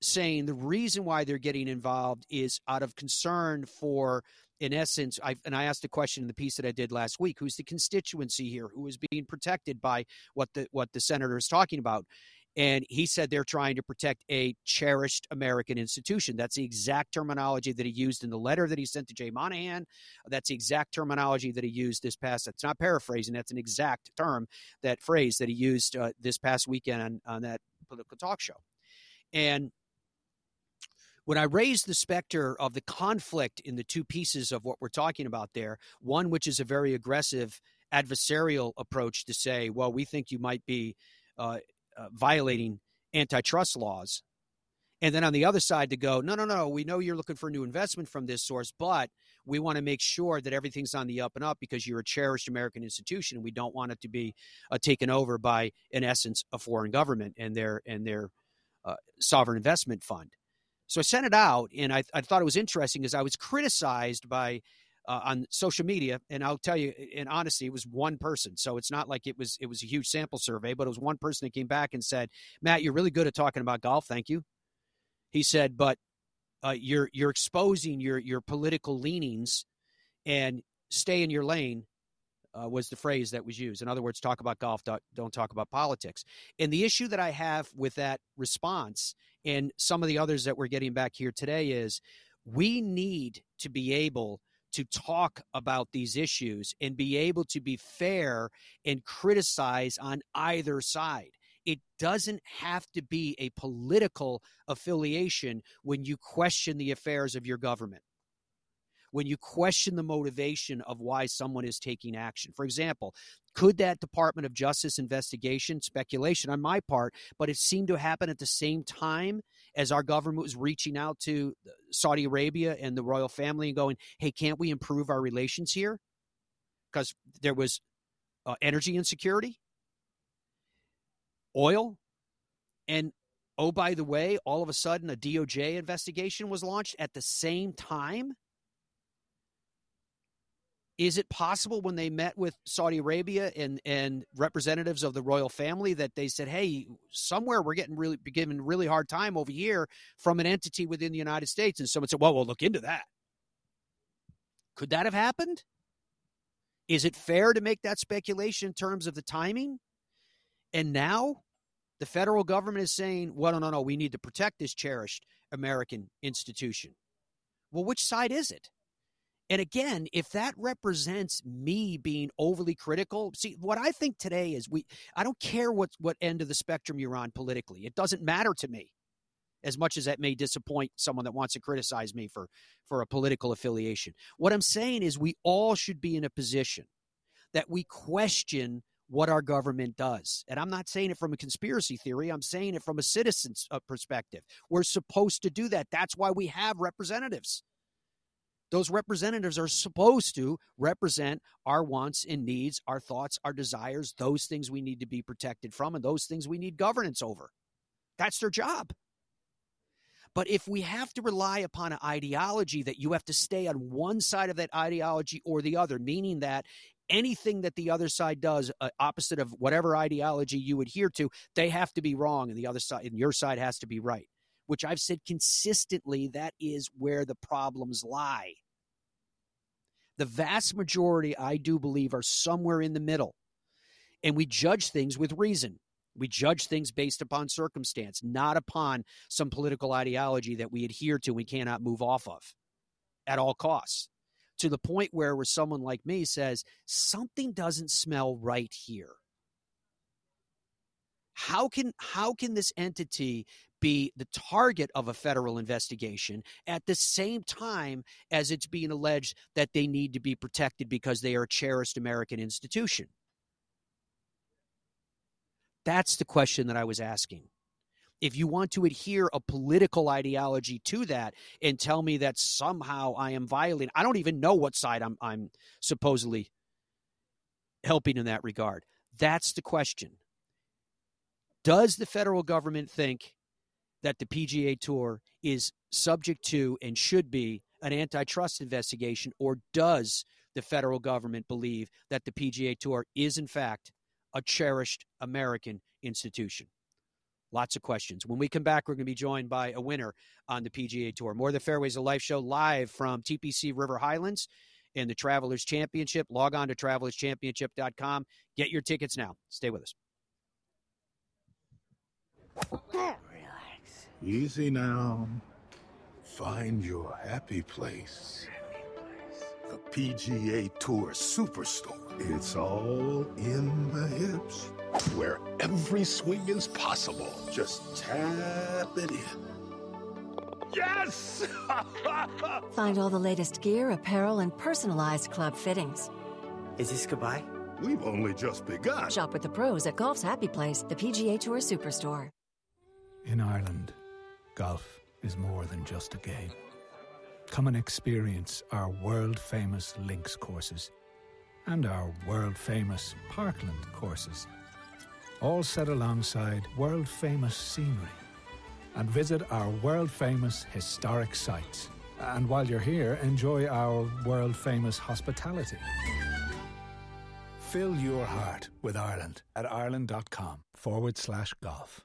saying the reason why they're getting involved is out of concern for in essence I, and i asked a question in the piece that i did last week who's the constituency here who is being protected by what the what the senator is talking about and he said they're trying to protect a cherished American institution. That's the exact terminology that he used in the letter that he sent to Jay Monahan. That's the exact terminology that he used this past. That's not paraphrasing. That's an exact term, that phrase that he used uh, this past weekend on, on that political talk show. And when I raised the specter of the conflict in the two pieces of what we're talking about there, one which is a very aggressive adversarial approach to say, well, we think you might be uh, uh, violating antitrust laws, And then on the other side to go, no, no, no, we know you're looking for new investment from this source, but we want to make sure that everything's on the up and up because you're a cherished American institution, and we don't want it to be uh, taken over by, in essence, a foreign government and their and their uh, sovereign investment fund. So I sent it out, and I, I thought it was interesting because I was criticized by uh, on social media, and I'll tell you in honesty, it was one person. So it's not like it was it was a huge sample survey, but it was one person that came back and said, "Matt, you're really good at talking about golf. Thank you." He said, "But uh, you're you're exposing your your political leanings, and stay in your lane." Uh, was the phrase that was used. In other words, talk about golf, don't, don't talk about politics. And the issue that I have with that response and some of the others that we're getting back here today is we need to be able to talk about these issues and be able to be fair and criticize on either side. It doesn't have to be a political affiliation when you question the affairs of your government when you question the motivation of why someone is taking action. For example, could that Department of Justice investigation, speculation on my part, but it seemed to happen at the same time as our government was reaching out to Saudi Arabia and the royal family and going, hey, can't we improve our relations here? Because there was uh, energy insecurity, oil, and oh, by the way, all of a sudden a DOJ investigation was launched at the same time is it possible when they met with Saudi Arabia and, and representatives of the royal family that they said, "Hey, somewhere we're getting really given really hard time over here from an entity within the United States," and someone said, "Well, we'll look into that." Could that have happened? Is it fair to make that speculation in terms of the timing? And now the federal government is saying, well, no, no, no, we need to protect this cherished American institution. Well, which side is it? And again, if that represents me being overly critical, see what I think today is we I don't care what what end of the spectrum you're on politically. It doesn't matter to me. As much as that may disappoint someone that wants to criticize me for for a political affiliation. What I'm saying is we all should be in a position that we question what our government does. And I'm not saying it from a conspiracy theory, I'm saying it from a citizen's uh, perspective. We're supposed to do that. That's why we have representatives those representatives are supposed to represent our wants and needs, our thoughts, our desires, those things we need to be protected from, and those things we need governance over. That's their job. But if we have to rely upon an ideology that you have to stay on one side of that ideology or the other, meaning that anything that the other side does uh, opposite of whatever ideology you adhere to, they have to be wrong and the other side and your side has to be right which I've said consistently that is where the problems lie. The vast majority, I do believe, are somewhere in the middle. And we judge things with reason. We judge things based upon circumstance, not upon some political ideology that we adhere to we cannot move off of at all costs. To the point where, where someone like me says, something doesn't smell right here. How can how can this entity be the target of a federal investigation at the same time as it's being alleged that they need to be protected because they are a cherished American institution? That's the question that I was asking. If you want to adhere a political ideology to that and tell me that somehow I am violating, I don't even know what side I'm, I'm supposedly helping in that regard. That's the question. Does the federal government think that the PGA Tour is subject to and should be an antitrust investigation, or does the federal government believe that the PGA Tour is, in fact, a cherished American institution? Lots of questions. When we come back, we're going to be joined by a winner on the PGA Tour. More of the Fairways of Life show live from TPC River Highlands and the Travelers Championship. Log on to travelerschampionship.com. Get your tickets now. Stay with us. Easy now. Find your happy place. The PGA Tour Superstore. It's all in the hips, where every swing is possible. Just tap it in. Yes! Find all the latest gear, apparel, and personalized club fittings. Is this goodbye? We've only just begun. Shop with the pros at Golf's Happy Place, the PGA Tour Superstore. In Ireland, golf is more than just a game. Come and experience our world famous links courses and our world famous parkland courses, all set alongside world famous scenery. And visit our world famous historic sites. And while you're here, enjoy our world famous hospitality. Fill your heart with Ireland at ireland.com forward slash golf.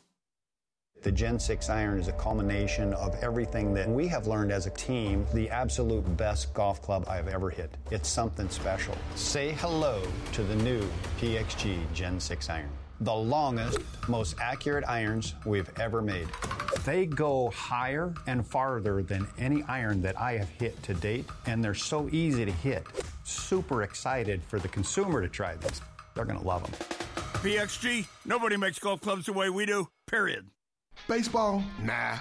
The Gen 6 iron is a culmination of everything that we have learned as a team, the absolute best golf club I've ever hit. It's something special. Say hello to the new PXG Gen 6 iron. The longest, most accurate irons we've ever made. They go higher and farther than any iron that I have hit to date, and they're so easy to hit. Super excited for the consumer to try these. They're going to love them. PXG, nobody makes golf clubs the way we do, period. Baseball? Nah.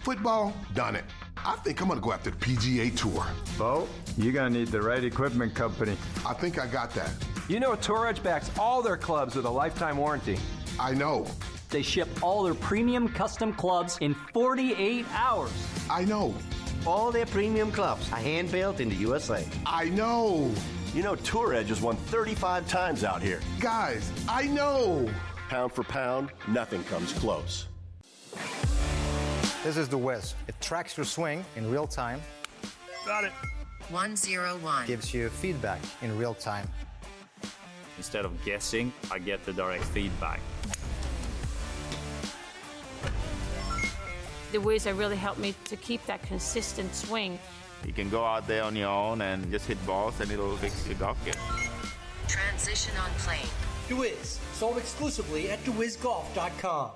Football? Done it. I think I'm gonna go after the PGA Tour. Bo, you're gonna need the right equipment company. I think I got that. You know, Tour Edge backs all their clubs with a lifetime warranty. I know. They ship all their premium custom clubs in 48 hours. I know. All their premium clubs are hand built in the USA. I know. You know, Tour Edge has won 35 times out here. Guys, I know. Pound for pound, nothing comes close. This is the Wiz. It tracks your swing in real time, Got it. 101. gives you feedback in real time. Instead of guessing, I get the direct feedback. The Wiz have really helped me to keep that consistent swing. You can go out there on your own and just hit balls and it'll fix your golf game. Transition on plane. DeWiz, sold exclusively at DeWizGolf.com.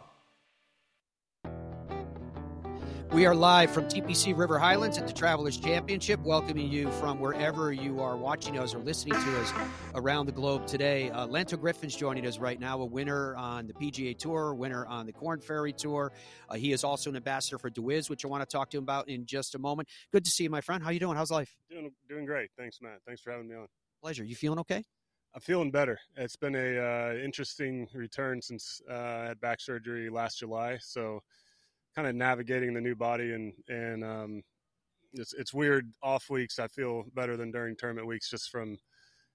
We are live from TPC River Highlands at the Travelers Championship, welcoming you from wherever you are watching us or listening to us around the globe today. Uh, Lanto Griffin's joining us right now, a winner on the PGA Tour, winner on the Korn Ferry Tour. Uh, he is also an ambassador for DeWiz, which I want to talk to him about in just a moment. Good to see you, my friend. How you doing? How's life? Doing doing great. Thanks, Matt. Thanks for having me on. Pleasure. You feeling okay? I'm feeling better. It's been a uh, interesting return since uh, I had back surgery last July. So, kind of navigating the new body and and um, it's it's weird. Off weeks, I feel better than during tournament weeks, just from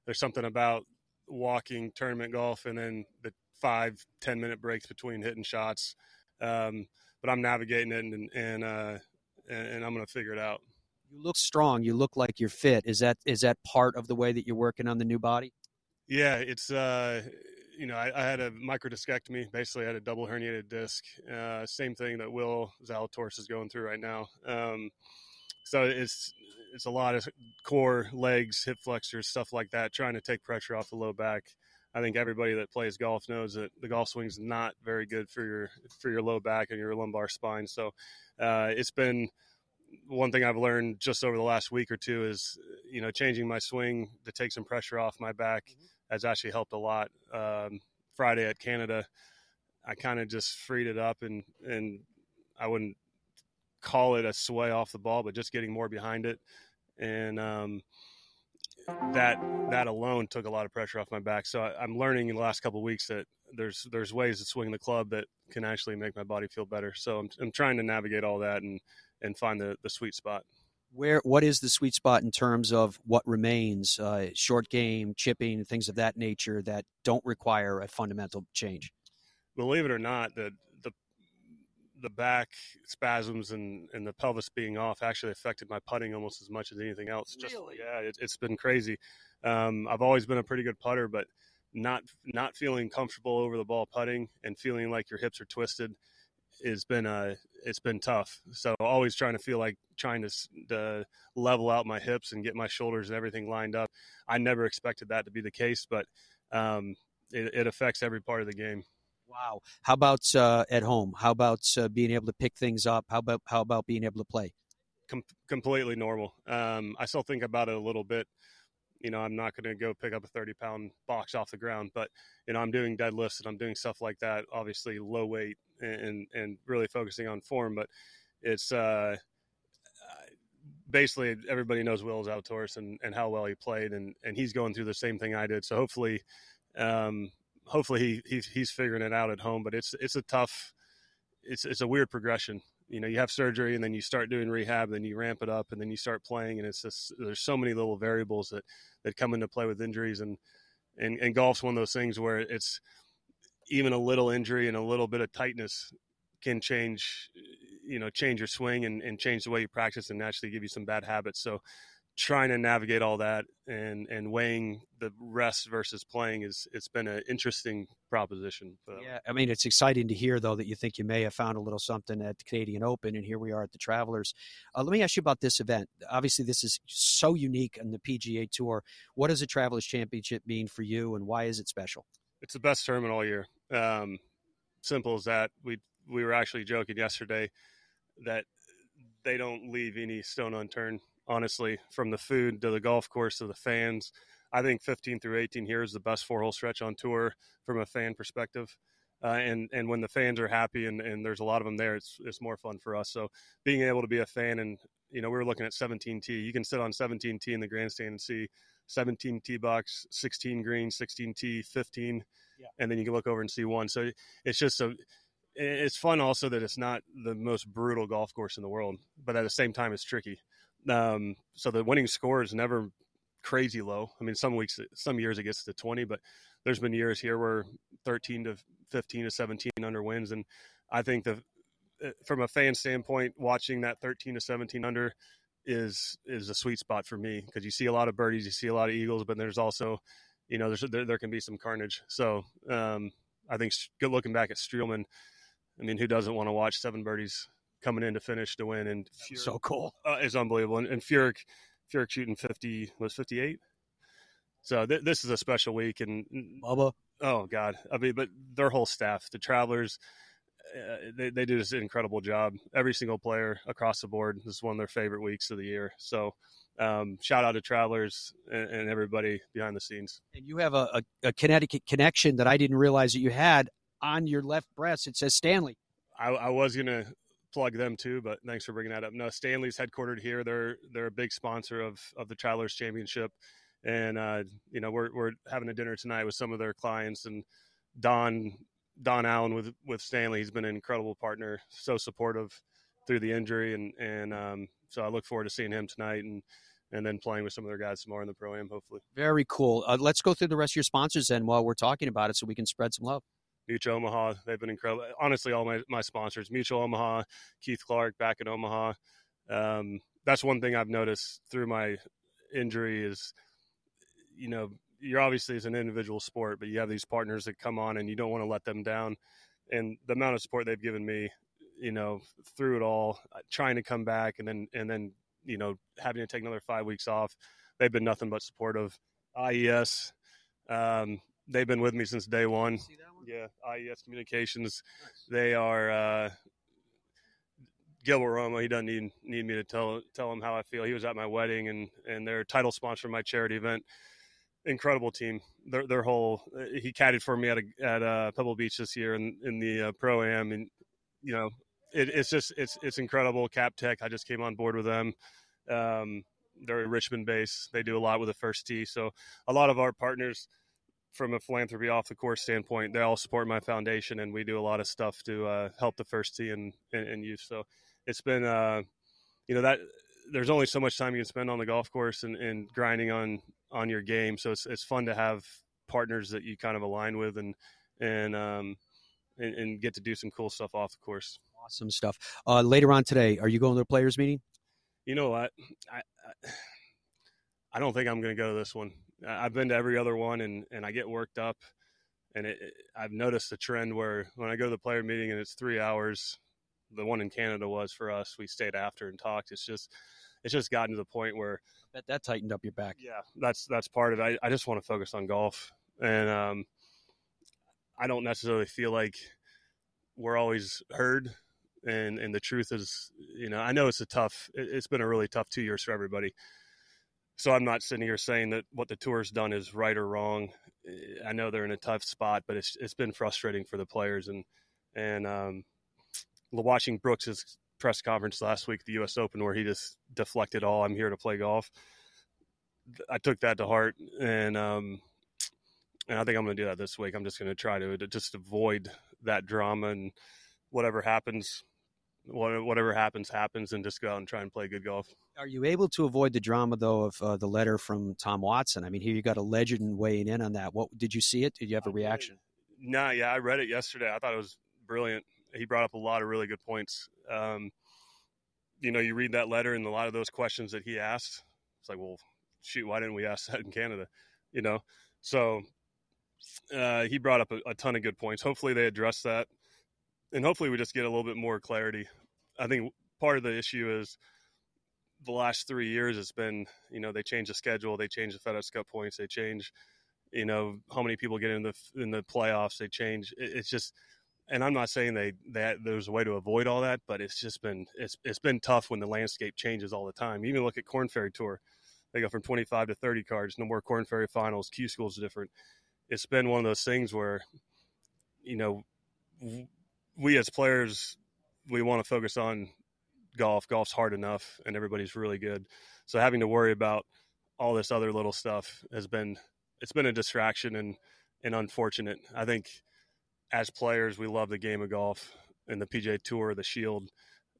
there's something about walking tournament golf and then the five ten minute breaks between hitting shots. Um, but I'm navigating it and and uh, and, and I'm going to figure it out. You look strong. You look like you're fit. Is that is that part of the way that you're working on the new body? Yeah, it's uh, you know, I, I had a microdiscectomy. Basically, I had a double herniated disc. Uh, same thing that Will Zalatoris is going through right now. Um, so it's it's a lot of core, legs, hip flexors, stuff like that, trying to take pressure off the low back. I think everybody that plays golf knows that the golf swing's not very good for your for your low back and your lumbar spine. So uh, it's been one thing I've learned just over the last week or two is you know changing my swing to take some pressure off my back has actually helped a lot. Um, Friday at Canada, I kind of just freed it up and and I wouldn't call it a sway off the ball, but just getting more behind it, and um, that that alone took a lot of pressure off my back. So I, I'm learning in the last couple weeks that there's there's ways to swing the club that can actually make my body feel better. So I'm I'm trying to navigate all that and and find the the sweet spot where what is the sweet spot in terms of what remains uh, short game chipping things of that nature that don't require a fundamental change? Believe it or not the the the back spasms and and the pelvis being off actually affected my putting almost as much as anything else. Just Really? yeah it, it's been crazy. Um, i've always been a pretty good putter but not not feeling comfortable over the ball putting and feeling like your hips are twisted has been uh it's been tough. So always trying to feel like trying to, to level out my hips and get my shoulders and everything lined up. I never expected that to be the case, but um, it, it affects every part of the game. Wow. How about uh, at home? How about uh, being able to pick things up? How about how about being able to play? Com- completely normal. Um, I still think about it a little bit. You know, I'm not going to go pick up a 30 pound box off the ground, but you know, I'm doing deadlifts and I'm doing stuff like that. Obviously, low weight and and really focusing on form, but it's uh, basically everybody knows Will Zalatoris and, and how well he played, and, and he's going through the same thing I did. So hopefully, um, hopefully he, he's he's figuring it out at home. But it's it's a tough, it's it's a weird progression. You know, you have surgery and then you start doing rehab, then you ramp it up, and then you start playing, and it's just there's so many little variables that that come into play with injuries, and and and golf's one of those things where it's even a little injury and a little bit of tightness can change you know change your swing and, and change the way you practice and naturally give you some bad habits. So trying to navigate all that and and weighing the rest versus playing is it's been an interesting proposition yeah i mean it's exciting to hear though that you think you may have found a little something at the canadian open and here we are at the travelers. Uh, let me ask you about this event. Obviously this is so unique on the pga tour. What does a travelers championship mean for you and why is it special? It's the best tournament all year. Um, simple as that. We we were actually joking yesterday that they don't leave any stone unturned. Honestly, from the food to the golf course to the fans, I think 15 through 18 here is the best four hole stretch on tour from a fan perspective. Uh, and and when the fans are happy and, and there's a lot of them there, it's it's more fun for us. So being able to be a fan and you know we were looking at 17T. You can sit on 17T in the grandstand and see 17 T box, 16 green, 16 T, 15, yeah. and then you can look over and see one. So it's just a it's fun also that it's not the most brutal golf course in the world, but at the same time, it's tricky. Um, so the winning score is never crazy low. I mean, some weeks, some years it gets to 20, but there's been years here where 13 to 15 to 17 under wins. And I think the, uh, from a fan standpoint, watching that 13 to 17 under is, is a sweet spot for me because you see a lot of birdies, you see a lot of Eagles, but there's also, you know, there's, there, there can be some carnage. So, um, I think good looking back at Streelman, I mean, who doesn't want to watch seven birdies coming in to finish to win? And Furyk, so cool. Uh, it's unbelievable. And, and Furyk, Furyk shooting fifty was fifty eight. So th- this is a special week, and Bubba. Oh God, I mean, but their whole staff, the Travelers, uh, they they do this incredible job. Every single player across the board. This is one of their favorite weeks of the year. So. Um, shout out to travelers and, and, everybody behind the scenes. And you have a, a, a Connecticut connection that I didn't realize that you had on your left breast. It says Stanley. I, I was gonna plug them too, but thanks for bringing that up. No, Stanley's headquartered here. They're they're a big sponsor of of the Travelers Championship, and uh, you know we're we're having a dinner tonight with some of their clients and Don Don Allen with with Stanley. He's been an incredible partner, so supportive through the injury, and and um, so I look forward to seeing him tonight and and then playing with some of their guys tomorrow in the pro am, hopefully. Very cool. Uh, let's go through the rest of your sponsors then while we're talking about it, so we can spread some love. Mutual Omaha. They've been incredible. Honestly, all my, my sponsors, Mutual Omaha, Keith Clark back in Omaha. Um, that's one thing I've noticed through my injury is, you know, you're obviously as an individual sport, but you have these partners that come on and you don't want to let them down. And the amount of support they've given me, you know, through it all, uh, trying to come back and then, and then, you know, having to take another five weeks off, they've been nothing but supportive. IES, um, they've been with me since day one. Yeah, IES Communications. They are uh, Gilbert Romo. He doesn't need need me to tell tell him how I feel. He was at my wedding, and and their title sponsor my charity event. Incredible team. Their their whole he caddied for me at a, at uh, Pebble Beach this year in in the uh, pro am, and you know it, it's just it's it's incredible. CapTech. I just came on board with them. Um, they're a Richmond base. They do a lot with the first tee. So a lot of our partners from a philanthropy off the course standpoint, they all support my foundation, and we do a lot of stuff to uh, help the first tee and, and, and youth. So it's been, uh, you know, that there's only so much time you can spend on the golf course and, and grinding on on your game. So it's it's fun to have partners that you kind of align with and and um, and, and get to do some cool stuff off the course. Awesome stuff. Uh, later on today, are you going to the players meeting? You know what? I, I, I don't think I'm going to go to this one. I've been to every other one and, and I get worked up. And it, it, I've noticed a trend where when I go to the player meeting and it's three hours, the one in Canada was for us. We stayed after and talked. It's just, it's just gotten to the point where bet that tightened up your back. Yeah, that's that's part of it. I, I just want to focus on golf, and um, I don't necessarily feel like we're always heard. And and the truth is, you know, I know it's a tough. It's been a really tough two years for everybody. So I'm not sitting here saying that what the tour's done is right or wrong. I know they're in a tough spot, but it's it's been frustrating for the players and and um, watching Brooks's press conference last week, the U.S. Open, where he just deflected all. I'm here to play golf. I took that to heart, and um, and I think I'm going to do that this week. I'm just going to try to, to just avoid that drama and whatever happens, whatever happens happens, and just go out and try and play good golf. Are you able to avoid the drama though of uh, the letter from Tom Watson? I mean, here you got a legend weighing in on that. What did you see it? Did you have a reaction? No, nah, yeah, I read it yesterday. I thought it was brilliant. He brought up a lot of really good points. Um, you know, you read that letter and a lot of those questions that he asked. It's like, well, shoot, why didn't we ask that in Canada? You know, so uh, he brought up a, a, ton of good points. Hopefully, they address that, and hopefully, we just get a little bit more clarity. I think part of the issue is the last three years. It's been, you know, they change the schedule, they change the FedEx Cup points, they change, you know, how many people get in the in the playoffs. They change. It, it's just and I'm not saying they that there's a way to avoid all that, but it's just been it's it's been tough when the landscape changes all the time. Even look at Korn Ferry Tour, they go from 25 to 30 cards. No more Korn Ferry finals. Q School's different. It's been one of those things where, you know, we as players we want to focus on golf. Golf's hard enough, and everybody's really good. So having to worry about all this other little stuff has been it's been a distraction and and unfortunate. I think as players, we love the game of golf and the PGA Tour, the Shield.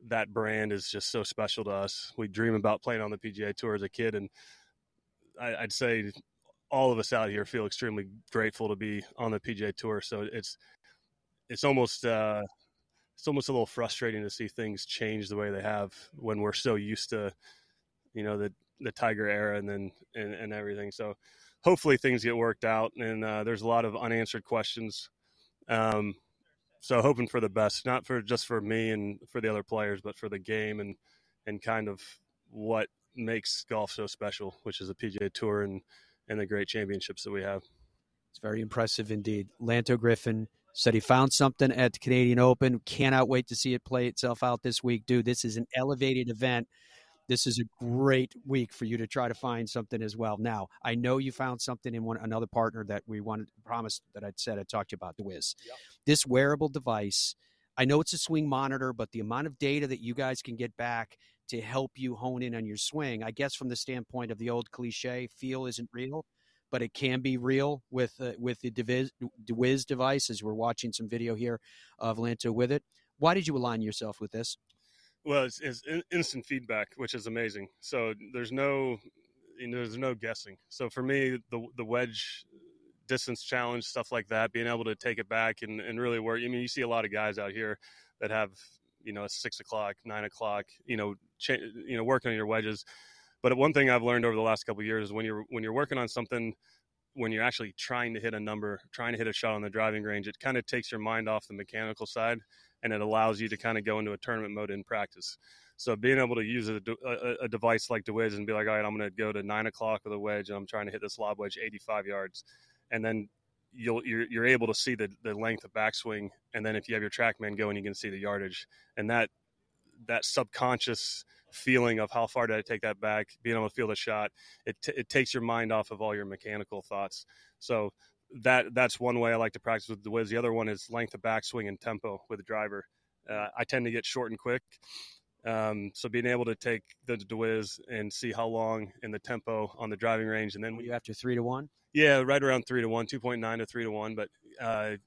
That brand is just so special to us. We dream about playing on the PGA Tour as a kid, and I, I'd say all of us out here feel extremely grateful to be on the PGA Tour. So it's it's almost uh, it's almost a little frustrating to see things change the way they have when we're so used to you know the the Tiger era and then and, and everything. So hopefully things get worked out. And uh, there's a lot of unanswered questions um, so hoping for the best, not for just for me and for the other players, but for the game and and kind of what makes golf so special, which is the PGA Tour and and the great championships that we have. It's very impressive indeed. Lanto Griffin said he found something at the Canadian Open. Cannot wait to see it play itself out this week, dude. This is an elevated event this is a great week for you to try to find something as well. Now, I know you found something in one another partner that we wanted promised that I'd said I'd talk to you about DeWiz. Yep. This wearable device, I know it's a swing monitor, but the amount of data that you guys can get back to help you hone in on your swing, I guess from the standpoint of the old cliche, feel isn't real, but it can be real with uh, with the DeWiz device. As we're watching some video here of Lanto with it, why did you align yourself with this? Well, it's, it's instant feedback, which is amazing. So there's no, you know, there's no guessing. So for me, the the wedge distance challenge, stuff like that, being able to take it back and, and really work. I mean, you see a lot of guys out here that have, you know, six o'clock, nine o'clock, you know, cha- you know, working on your wedges. But one thing I've learned over the last couple years is when you're when you're working on something, when you're actually trying to hit a number, trying to hit a shot on the driving range, it kind of takes your mind off the mechanical side and it allows you to kind of go into a tournament mode in practice. So being able to use a, a, a device like wedge and be like, all right, I'm going to go to nine o'clock with a wedge and I'm trying to hit this lob wedge 85 yards, and then you'll you're, you're able to see the, the length of backswing, and then if you have your TrackMan going, you can see the yardage, and that that subconscious feeling of how far did I take that back, being able to feel the shot, it t- it takes your mind off of all your mechanical thoughts. So that that's one way I like to practice with DeWiz. The other one is length of backswing and tempo with the driver. Uh, I tend to get short and quick. Um, so being able to take the DeWiz and see how long in the tempo on the driving range, and then when you after three to one, yeah, right around three to one, two point nine to three to one. But uh,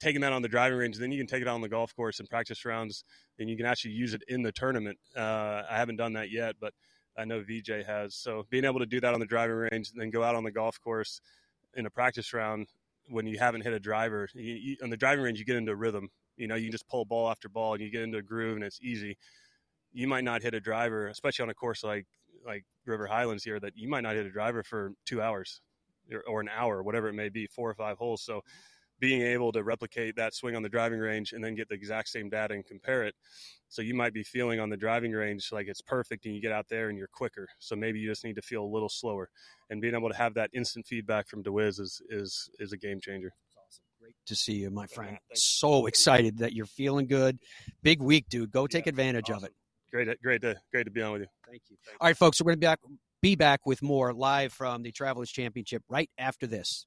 taking that on the driving range, then you can take it on the golf course and practice rounds, and you can actually use it in the tournament. Uh, I haven't done that yet, but I know VJ has. So being able to do that on the driving range, and then go out on the golf course in a practice round when you haven't hit a driver. You, you, on the driving range, you get into rhythm. You know, you can just pull ball after ball, and you get into a groove, and it's easy. You might not hit a driver, especially on a course like like River Highlands here, that you might not hit a driver for two hours or, or an hour, whatever it may be, four or five holes. So being able to replicate that swing on the driving range and then get the exact same data and compare it. So you might be feeling on the driving range like it's perfect and you get out there and you're quicker. So maybe you just need to feel a little slower. And being able to have that instant feedback from DeWiz is is is a game changer. Awesome. Great Great to see you, my friend. So excited that you're feeling good. Big week, dude. Go take advantage of it. Great, uh, great to great to be on with you. Thank you. All right, folks, we're going to be back, be back with more live from the Travelers Championship right after this.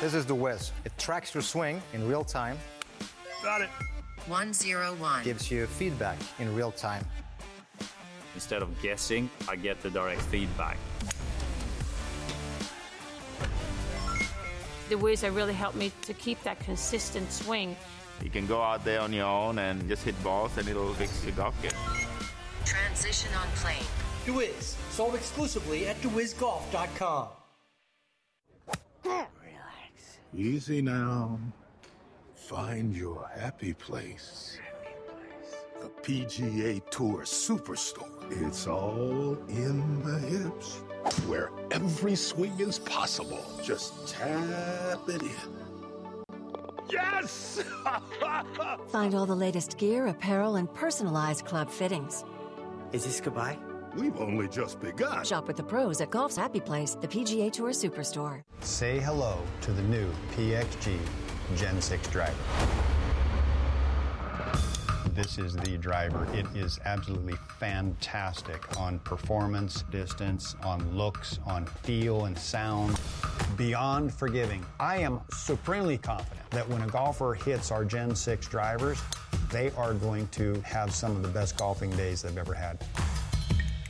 This is DeWiz. It tracks your swing in real time, Got it. 101. gives you feedback in real time. Instead of guessing, I get the direct feedback. DeWiz have really helped me to keep that consistent swing. You can go out there on your own and just hit balls and it'll fix your golf game. Transition on plane. DeWiz, sold exclusively at DeWizGolf.com. Easy now. Find your happy place. The PGA Tour Superstore. It's all in the hips, where every swing is possible. Just tap it in. Yes! Find all the latest gear, apparel, and personalized club fittings. Is this goodbye? We've only just begun. Shop with the pros at Golf's Happy Place, the PGA Tour Superstore. Say hello to the new PXG Gen 6 driver. This is the driver. It is absolutely fantastic on performance, distance, on looks, on feel and sound. Beyond forgiving. I am supremely confident that when a golfer hits our Gen 6 drivers, they are going to have some of the best golfing days they've ever had.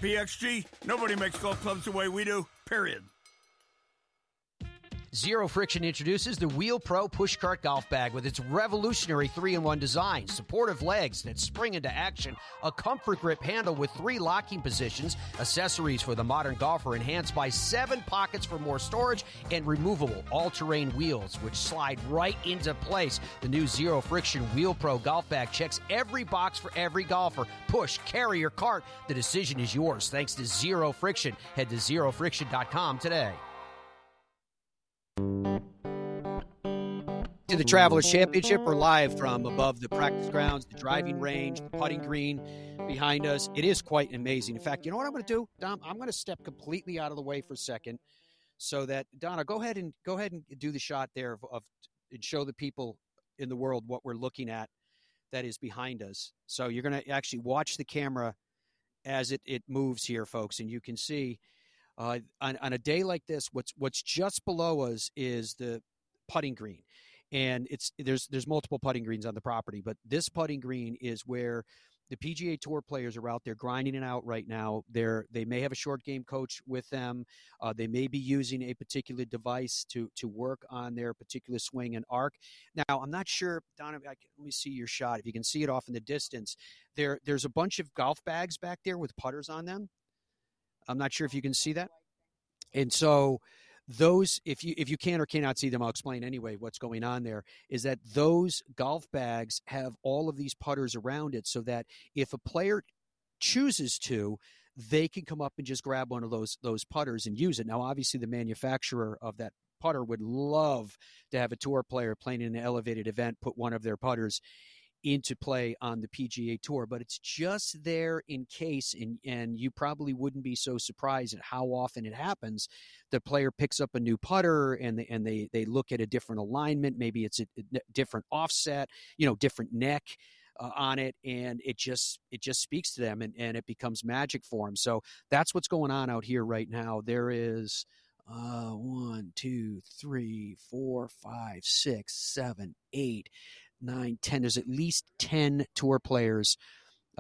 PXG, nobody makes golf clubs the way we do, period. Zero Friction introduces the Wheel Pro Pushcart Golf Bag with its revolutionary three in one design, supportive legs that spring into action, a comfort grip handle with three locking positions, accessories for the modern golfer enhanced by seven pockets for more storage, and removable all terrain wheels which slide right into place. The new Zero Friction Wheel Pro Golf Bag checks every box for every golfer. Push, carry, or cart. The decision is yours thanks to Zero Friction. Head to zerofriction.com today. To the Travelers Championship. We're live from above the practice grounds, the driving range, the putting green behind us. It is quite amazing. In fact, you know what I'm going to do, Dom? I'm going to step completely out of the way for a second, so that Donna, go ahead and go ahead and do the shot there of, of and show the people in the world what we're looking at that is behind us. So you're going to actually watch the camera as it, it moves here, folks, and you can see uh, on, on a day like this, what's what's just below us is the putting green, and it's there's there's multiple putting greens on the property, but this putting green is where the PGA Tour players are out there grinding it out right now. They're they may have a short game coach with them. Uh, they may be using a particular device to to work on their particular swing and arc. Now, I'm not sure, Donna. I let me see your shot. If you can see it off in the distance, there there's a bunch of golf bags back there with putters on them. I'm not sure if you can see that. And so those if you if you can or cannot see them I'll explain anyway what's going on there is that those golf bags have all of these putters around it so that if a player chooses to they can come up and just grab one of those those putters and use it. Now obviously the manufacturer of that putter would love to have a tour player playing in an elevated event put one of their putters into play on the PGA Tour, but it's just there in case, and and you probably wouldn't be so surprised at how often it happens. The player picks up a new putter, and they and they they look at a different alignment. Maybe it's a, a different offset, you know, different neck. Uh, on it and it just it just speaks to them and, and it becomes magic for them so that's what's going on out here right now there is uh, one, two, three, four, five, six, seven, eight, nine, ten. There's at least 10 tour players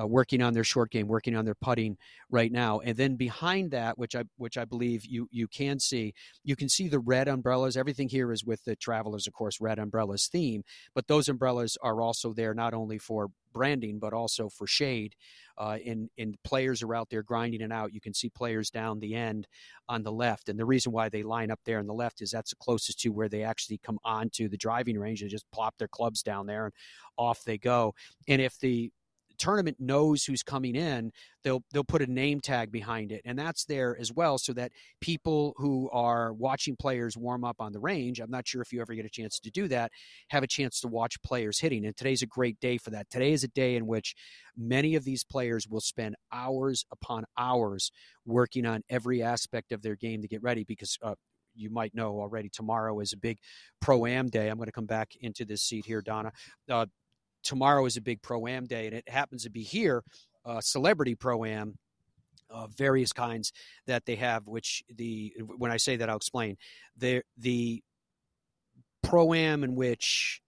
uh, working on their short game, working on their putting right now. And then behind that, which I which I believe you you can see, you can see the red umbrellas. Everything here is with the Travelers, of course, red umbrellas theme. But those umbrellas are also there not only for branding but also for shade. Uh, and and players are out there grinding it out. You can see players down the end on the left, and the reason why they line up there on the left is that's the closest to where they actually come onto the driving range. They just plop their clubs down there and off they go. And if the tournament knows who's coming in, they'll they'll put a name tag behind it, and that's there as well, so that people who are watching players warm up on the range. I'm not sure if you ever get a chance to do that, have a chance to watch players hitting. And today's a great day for that. Today is a day in which many of these players will spend hours upon hours working on every aspect of their game to get ready because. Uh, you might know already tomorrow is a big pro am day. I'm going to come back into this seat here, Donna. Uh, tomorrow is a big pro am day, and it happens to be here, uh, celebrity pro am. Uh, various kinds that they have, which the when I say that I'll explain the the pro am in which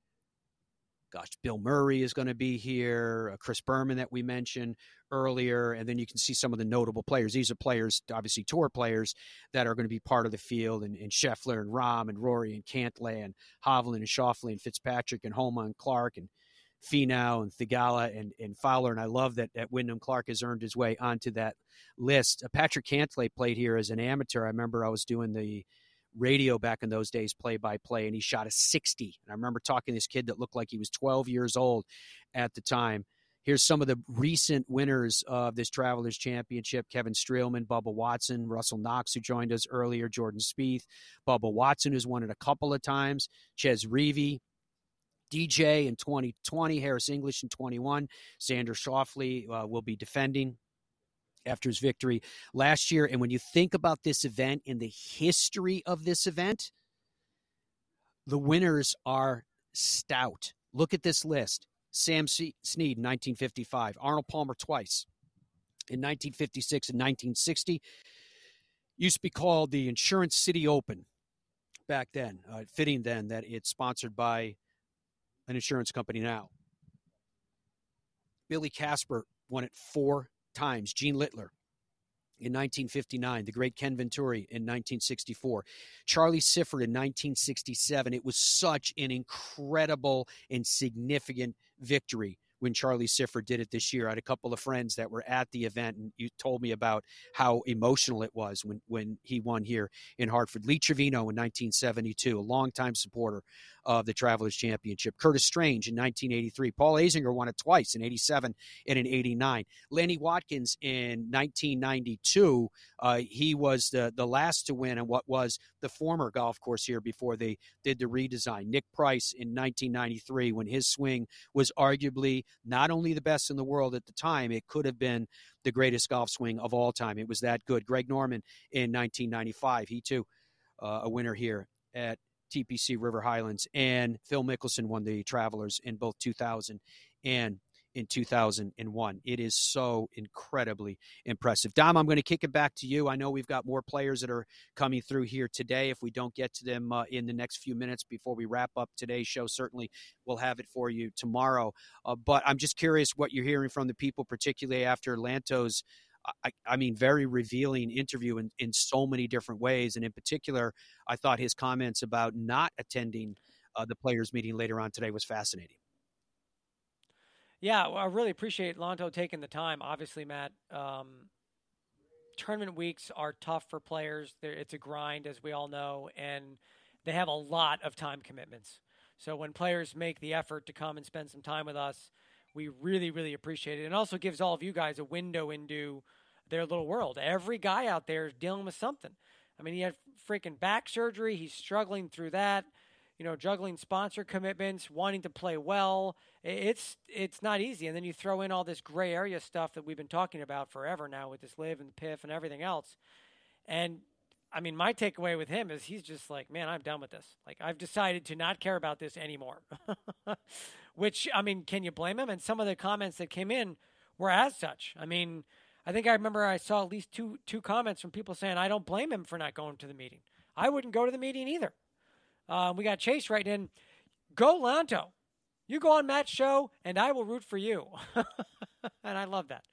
gosh, Bill Murray is going to be here, uh, Chris Berman that we mentioned earlier, and then you can see some of the notable players. These are players, obviously tour players, that are going to be part of the field, and, and Scheffler and Rahm and Rory and Cantlay and Hovland and Schauffele and Fitzpatrick and Homa and Clark and Finau and Theegala and, and Fowler. And I love that, that Wyndham Clark has earned his way onto that list. Uh, Patrick Cantlay played here as an amateur. I remember I was doing the radio back in those days, play by play, and he shot a 60. And I remember talking to this kid that looked like he was 12 years old at the time. Here's some of the recent winners of this Travelers Championship Kevin Streelman, Bubba Watson, Russell Knox, who joined us earlier, Jordan Spieth, Bubba Watson, who's won it a couple of times, Chez Reavie, DJ in 2020, Harris English in 21. Xander Schauffele uh, will be defending after his victory last year. And when you think about this event in the history of this event, the winners are stout. Look at this list Sam Snead, 1955, Arnold Palmer twice in 1956 and 1960. Used to be called the Insurance City Open back then. Uh, fitting then that it's sponsored by an insurance company now. Billy Casper won it four times. Gene Littler in 1959, the great Ken Venturi in 1964, Charlie Sifford in 1967. It was such an incredible and significant victory when Charlie Sifford did it this year. I had a couple of friends that were at the event, and you told me about how emotional it was when, when he won here in Hartford. Lee Trevino in 1972, a longtime supporter of the Travelers Championship. Curtis Strange in 1983. Paul Azinger won it twice in 87 and in 89. Lanny Wadkins in 1992. Uh, he was the, the last to win on what was the former golf course here before they did the redesign. Nick Price in 1993 when his swing was arguably not only the best in the world at the time, it could have been the greatest golf swing of all time. It was that good. Greg Norman in 1995. He too. Uh, a winner here at TPC River Highlands, and Phil Mickelson won the Travelers in both 2000 and in 2001. It is so incredibly impressive. Dom, I'm going to kick it back to you. I know we've got more players that are coming through here today. If we don't get to them uh, in the next few minutes before we wrap up today's show, certainly we'll have it for you tomorrow. Uh, but I'm just curious what you're hearing from the people, particularly after Lanto's I, I, mean, very revealing interview in, in so many different ways. And in particular, I thought his comments about not attending uh, the players' meeting later on today was fascinating. Yeah, well, I really appreciate Lanto taking the time. Obviously, Matt, um, tournament weeks are tough for players. They're, it's a grind, as we all know, and they have a lot of time commitments. So when players make the effort to come and spend some time with us, we really, really appreciate it. And also gives all of you guys a window into their little world. Every guy out there is dealing with something. I mean, he had freaking back surgery. He's struggling through that. You know, juggling sponsor commitments, wanting to play well. It's it's not easy. And then you throw in all this gray area stuff that we've been talking about forever now with this LIV and the PIF and everything else. And I mean, my takeaway with him is he's just like, man, I'm done with this. Like, I've decided to not care about this anymore. Which, I mean, can you blame him? And some of the comments that came in were as such. I mean, I think I remember I saw at least two two comments from people saying I don't blame him for not going to the meeting. I wouldn't go to the meeting either. Um, we got Chase right in. Go Lanto. You go on Matt's show, and I will root for you. and I love that.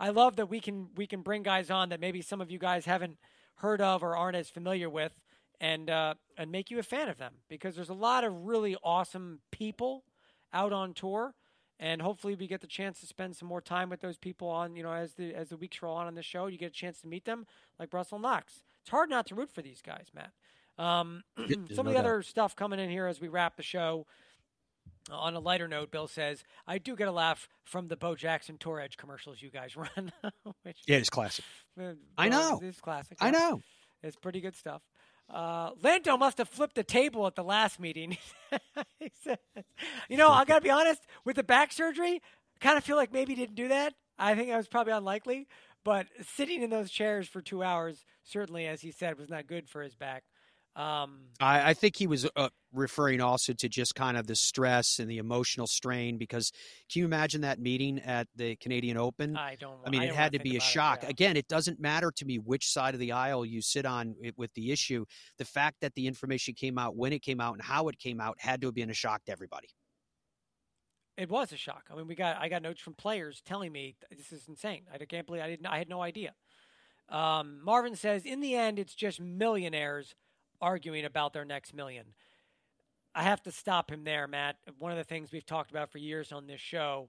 I love that we can we can bring guys on that maybe some of you guys haven't heard of or aren't as familiar with, and uh, and make you a fan of them because there's a lot of really awesome people out on tour, and hopefully we get the chance to spend some more time with those people on you know as the as the weeks roll on on the show. You get a chance to meet them like Russell Knox. It's hard not to root for these guys, Matt. Um, some of the other stuff coming in here as we wrap the show. On a lighter note, Bill says, I do get a laugh from the Bo Jackson Tour Edge commercials you guys run. which, Yeah, it's classic. uh, I know. It's classic. I know. It's pretty good stuff. Uh, Lanto must have flipped the table at the last meeting. he said, you know, I got to be honest, with the back surgery, kind of feel like maybe he didn't do that. I think that was probably unlikely. But sitting in those chairs for two hours, certainly, as he said, was not good for his back. Um, I, I think he was uh, referring also to just kind of the stress and the emotional strain because can you imagine that meeting at the Canadian Open? I don't. I mean, I it had wanna be a about it, shock. yeah. Again, it doesn't matter to me which side of the aisle you sit on with the issue. The fact that the information came out when it came out and how it came out had to have been a shock to everybody. It was a shock. I mean, we got I got notes from players telling me this is insane. I can't believe I didn't. I had no idea. Um, Marvin says, in the end, it's just millionaires arguing about their next million. I have to stop him there, Matt. One of the things we've talked about for years on this show.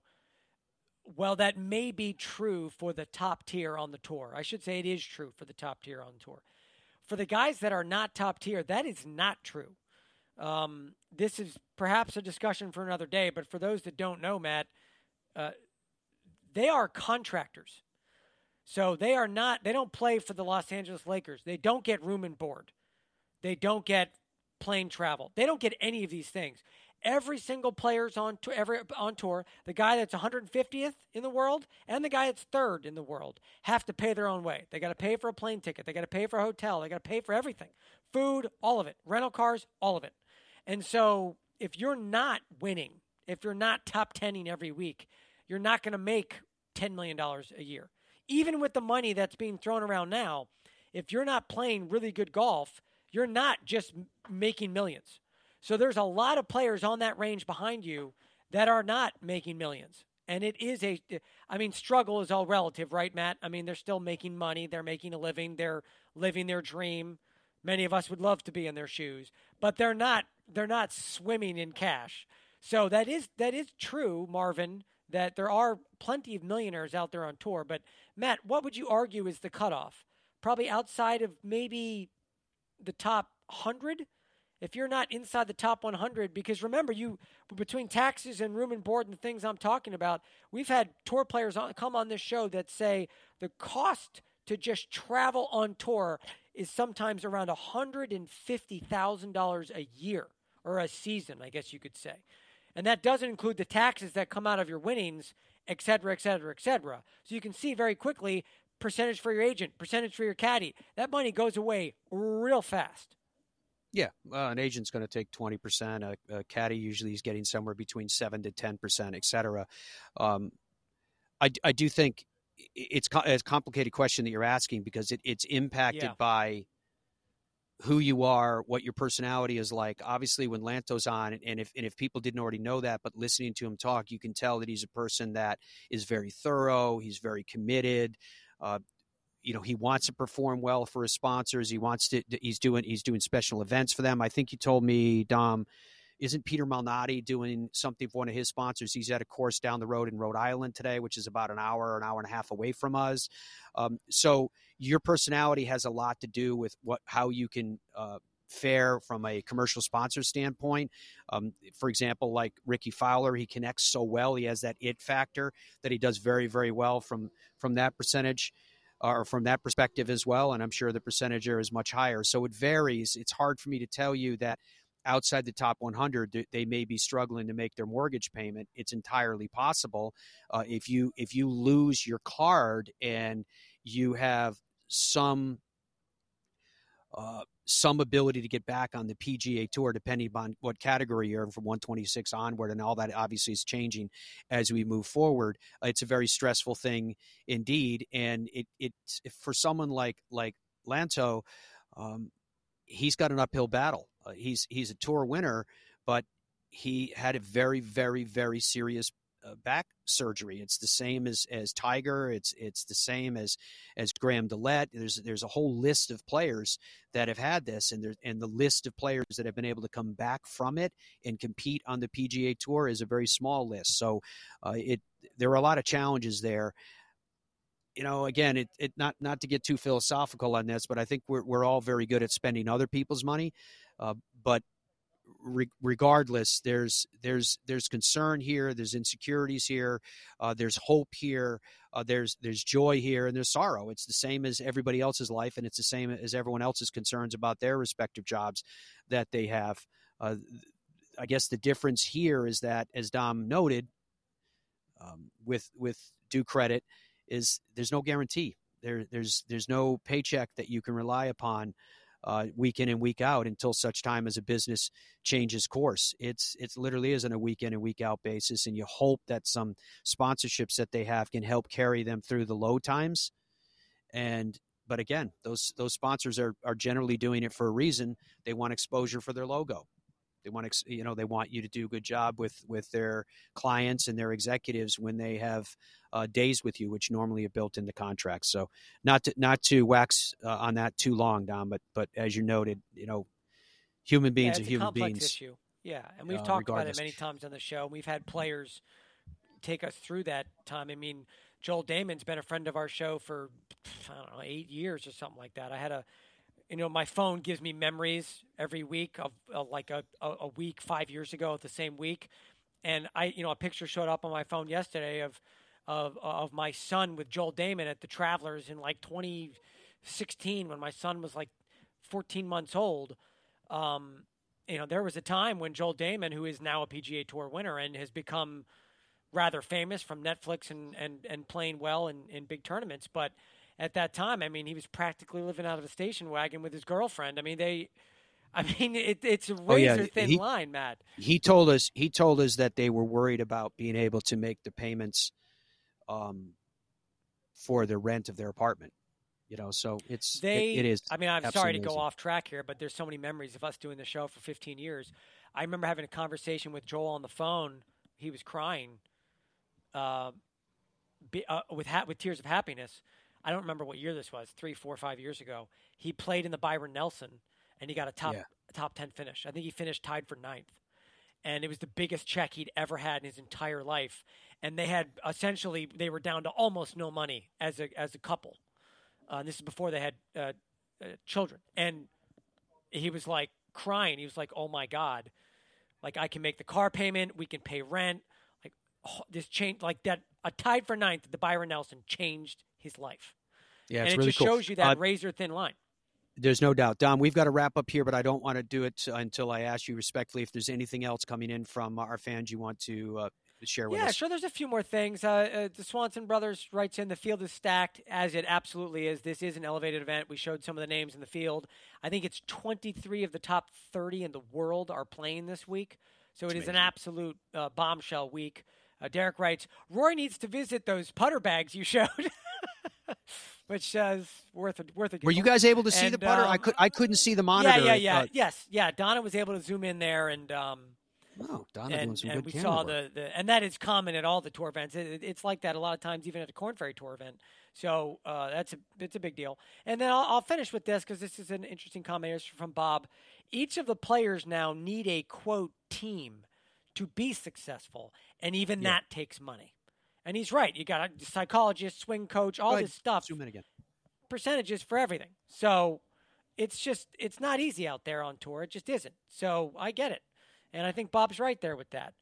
Well, that may be true for the top tier on the tour. I should say it is true for the top tier on tour. For the guys that are not top tier, that is not true. Um, this is perhaps a discussion for another day, but for those that don't know, Matt, uh, they are contractors. So they are not, they don't play for the Los Angeles Lakers. They don't get room and board. They don't get plane travel. They don't get any of these things. Every single player's on to every on tour. The guy that's 150th in the world and the guy that's third in the world have to pay their own way. They got to pay for a plane ticket. They got to pay for a hotel. They got to pay for everything, food, all of it, rental cars, all of it. And so if you're not winning, if you're not top tening every week, you're not going to make $10 million a year. Even with the money that's being thrown around now, if you're not playing really good golf, you're not just making millions. So there's a lot of players on that range behind you that are not making millions. And it is a, I mean, struggle is all relative, right, Matt? I mean, they're still making money, they're making a living, they're living their dream. Many of us would love to be in their shoes, but they're not. They're not swimming in cash. So that is that is true, Marvin. That there are plenty of millionaires out there on tour. But Matt, what would you argue is the cutoff? Probably outside of maybe the top hundred. If you're not inside the top 100, because remember, you between taxes and room and board and things I'm talking about, we've had tour players on, come on this show that say the cost to just travel on tour is sometimes around $150,000 a year or a season, I guess you could say. And that doesn't include the taxes that come out of your winnings, et cetera, et cetera, et cetera. So you can see very quickly percentage for your agent, percentage for your caddy. That money goes away real fast. Yeah, uh, an agent's going to take twenty percent. A, a caddy usually is getting somewhere between seven to ten percent, et cetera. Um, I, I do think it's, co- it's a complicated question that you're asking because it, it's impacted Yeah. by who you are, what your personality is like. Obviously, when Lanto's on, and if and if people didn't already know that, but listening to him talk, you can tell that he's a person that is very thorough. He's very committed. Uh, you know he wants to perform well for his sponsors. He wants to he's doing he's doing special events for them. I think you told me dom isn't peter malnati doing something for one of his sponsors? He's at a course down the road in rhode island today which is about an hour an hour and a half away from us. Um, so your personality has a lot to do with what how you can uh, fare from a commercial sponsor standpoint. Um, for example, like Rickie Fowler, he connects so well. He has that it factor that he does very, very well from from that percentage or from that perspective as well. And I'm sure the percentage there is much higher. So it varies. It's hard for me to tell you that outside the top 100 they may be struggling to make their mortgage payment it's entirely possible uh, if you if you lose your card and you have some uh, some ability to get back on the PGA Tour, depending upon what category you're in from 126 onward, and all that obviously is changing as we move forward. It's a very stressful thing indeed, and it it for someone like like Lanto, um, he's got an uphill battle. Uh, he's he's a tour winner, but he had a very very very serious uh, back surgery. It's the same as as Tiger. It's it's the same as as Graham DeLaet. There's there's a whole list of players that have had this, and there and the list of players that have been able to come back from it and compete on the PGA Tour is a very small list. So uh, it there are a lot of challenges there. You know, again, it, it not not to get too philosophical on this, but I think we're we're all very good at spending other people's money. Uh, but re- regardless, there's there's there's concern here, there's insecurities here, uh, there's hope here, uh, there's there's joy here, and there's sorrow. It's the same as everybody else's life, and it's the same as everyone else's concerns about their respective jobs that they have. Uh, I guess the difference here is that, as Dom noted, um, with with due credit, is there's no guarantee. There, there's there's no paycheck that you can rely upon uh, week in and week out until such time as a business changes course. It's it's literally is on a week in and week out basis, and you hope that some sponsorships that they have can help carry them through the low times. And but again, those those sponsors are are generally doing it for a reason. They want exposure for their logo. They want you know, they want you to do a good job with with their clients and their executives when they have uh, days with you, which normally are built into contracts. So not to not to wax uh, on that too long, Don, but but as you noted, you know, human beings yeah, are human beings. Issue. Yeah, and we've uh, talked regardless. about it many times on the show. We've had players take us through that time. I mean, Joel Dahmen's been a friend of our show for I don't know eight years or something like that. I had a you know, my phone gives me memories every week of, of like a, a, a week five years ago at the same week. And I, you know, a picture showed up on my phone yesterday of, of, of my son with Joel Dahmen at the Travelers in like 2016 when my son was like 14 months old. Um, you know, there was a time when Joel Dahmen, who is now a PGA Tour winner and has become rather famous from Netflix and, and, and playing well in, in big tournaments, but at that time, I mean, he was practically living out of a station wagon with his girlfriend. I mean, they, I mean, it, it's a razor Oh, yeah. thin He- line, Matt. He told us he told us that they were worried about being able to make the payments um, for the rent of their apartment. You know, so it's it- They, it is. I mean, I'm sorry to go off track here, but there's so many memories of us doing the show for 15 years. I remember having a conversation with Joel on the phone. He was crying, uh, be, uh, with ha- with tears of happiness. I don't remember what year this was, three, four, five years ago. He played in the Byron Nelson, and he got a top Yeah. top 10 finish. I think he finished tied for ninth, and it was the biggest check he'd ever had in his entire life. And they had essentially they were down to almost no money as a as a couple. Uh, this is before they had uh, uh, children, and he was like crying. He was like, "Oh my god, like I can make the car payment, we can pay rent, like oh, this change, like that." A tied for ninth, the Byron Nelson changed his life. Yeah, and it really just cool. shows you that Uh, razor thin line. There's no doubt, Dom. We've got to wrap up here, but I don't want to do it until I ask you respectfully if there's anything else coming in from our fans you want to uh, share with Yeah, us. sure. There's a few more things. Uh, uh, the Swanson brothers writes in the field is stacked as it absolutely is. This is an elevated event. We showed some of the names in the field. I think it's 23 of the top 30 in the world are playing this week, so it is an absolute uh, bombshell week. Uh, Derek writes, Roy needs to visit those putter bags you showed, which uh, is worth a, worth a. Were you guys able to see the And, putter? I um, could I couldn't see the monitor. Yeah, yeah, yeah. Uh, yes, yeah. Donna was able to zoom in there and. Um, Oh, Donna and, doing some and good we saw work. the, the and that is common at all the tour events. It, it- it's like that a lot of times, even at a Korn Ferry tour event. So uh, that's a it's a big deal. And then I'll, I'll finish with this because this is an interesting comment from Bob. Each of the players now need a quote team to be successful, and even Yeah. that takes money. And he's right. You got a psychologist, swing coach, all this stuff Zoom in again. percentages for everything. So it's just it's not easy out there on tour. It just isn't. So I get it, and I think Bob's right there with that.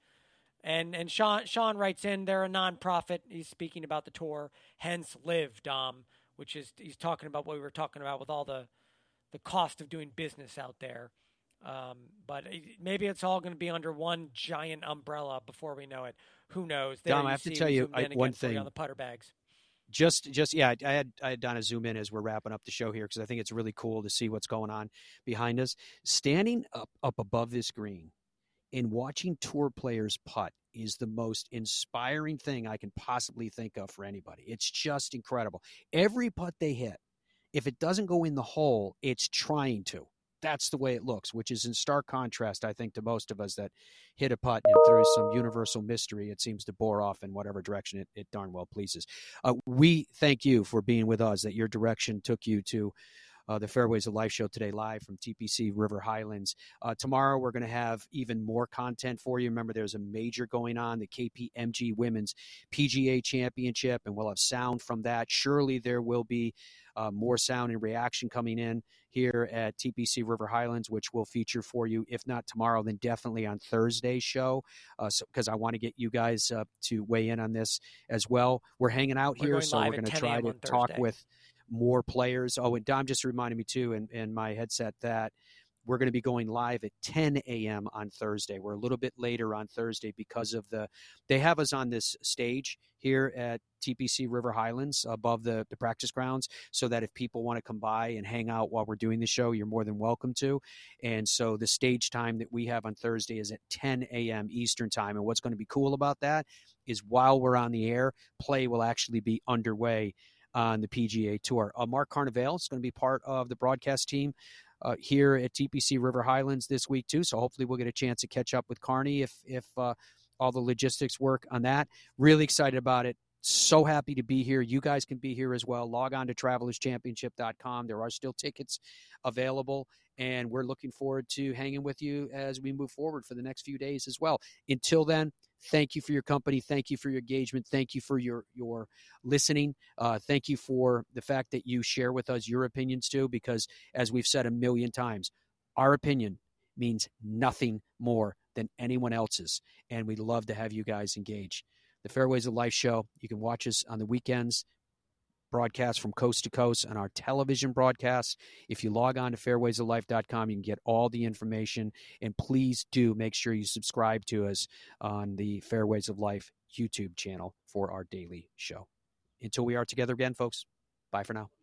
And and Sean Sean writes in they're a nonprofit. He's speaking about the tour, hence Live Dom, which is he's talking about what we were talking about with all the the cost of doing business out there. Um, but maybe it's all going to be under one giant umbrella before we know it. Who knows? There Dom, I have to tell you, I- one again for you thing. on the putter bags. just just yeah i had i had donna zoom in as we're wrapping up the show here because i think it's really cool to see what's going on behind us standing up up above this green and watching tour players putt is the most inspiring thing i can possibly think of for anybody. It's just incredible. Every putt they hit if it doesn't go in the hole it's trying to. That's the way it looks, which is in stark contrast, I think, to most of us that hit a putt and through some universal mystery, it seems to bore off in whatever direction it, it darn well pleases. Uh, we thank you for being with us, that your direction took you to uh, the Fairways of Life show today, live from TPC River Highlands. Uh, tomorrow, we're going to have even more content for you. Remember, there's a major going on, the KPMG Women's PGA Championship, and we'll have sound from that. Surely there will be uh, more sound and reaction coming in here at TPC River Highlands, which we'll feature for you, if not tomorrow, then definitely on Thursday's show, because uh, so, I want to get you guys uh, to weigh in on this as well. We're hanging out we're here, so we're going to try to talk with more players. Oh, and Dom just reminded me too, in, in my headset that we're going to be going live at 10 a.m. on Thursday. We're a little bit later on Thursday because of the they have us on this stage here at TPC River Highlands above the, the practice grounds so that if people want to come by and hang out while we're doing the show, you're more than welcome to. And so the stage time that we have on Thursday is at 10 a.m. Eastern time. And what's going to be cool about that is while we're on the air, play will actually be underway on the PGA Tour. Uh, Mark Carnevale is going to be part of the broadcast team uh, here at TPC River Highlands this week too. So hopefully we'll get a chance to catch up with Carney if if uh, all the logistics work on that. Really excited about it. So happy to be here. You guys can be here as well. Log on to travelerschampionship.com. There are still tickets available, and we're looking forward to hanging with you as we move forward for the next few days as well. Until then, Thank you for your company. Thank you for your engagement. Thank you for your your listening. Uh, thank you for the fact that you share with us your opinions too, because as we've said a million times, our opinion means nothing more than anyone else's, and we'd love to have you guys engage. The Fairways of Life show. You can watch us on the weekends broadcast from coast to coast on our television broadcasts. If you log on to fairwaysoflife.com, you can get all the information. And please do make sure you subscribe to us on the Fairways of Life YouTube channel for our daily show. Until we are together again, folks, bye for now.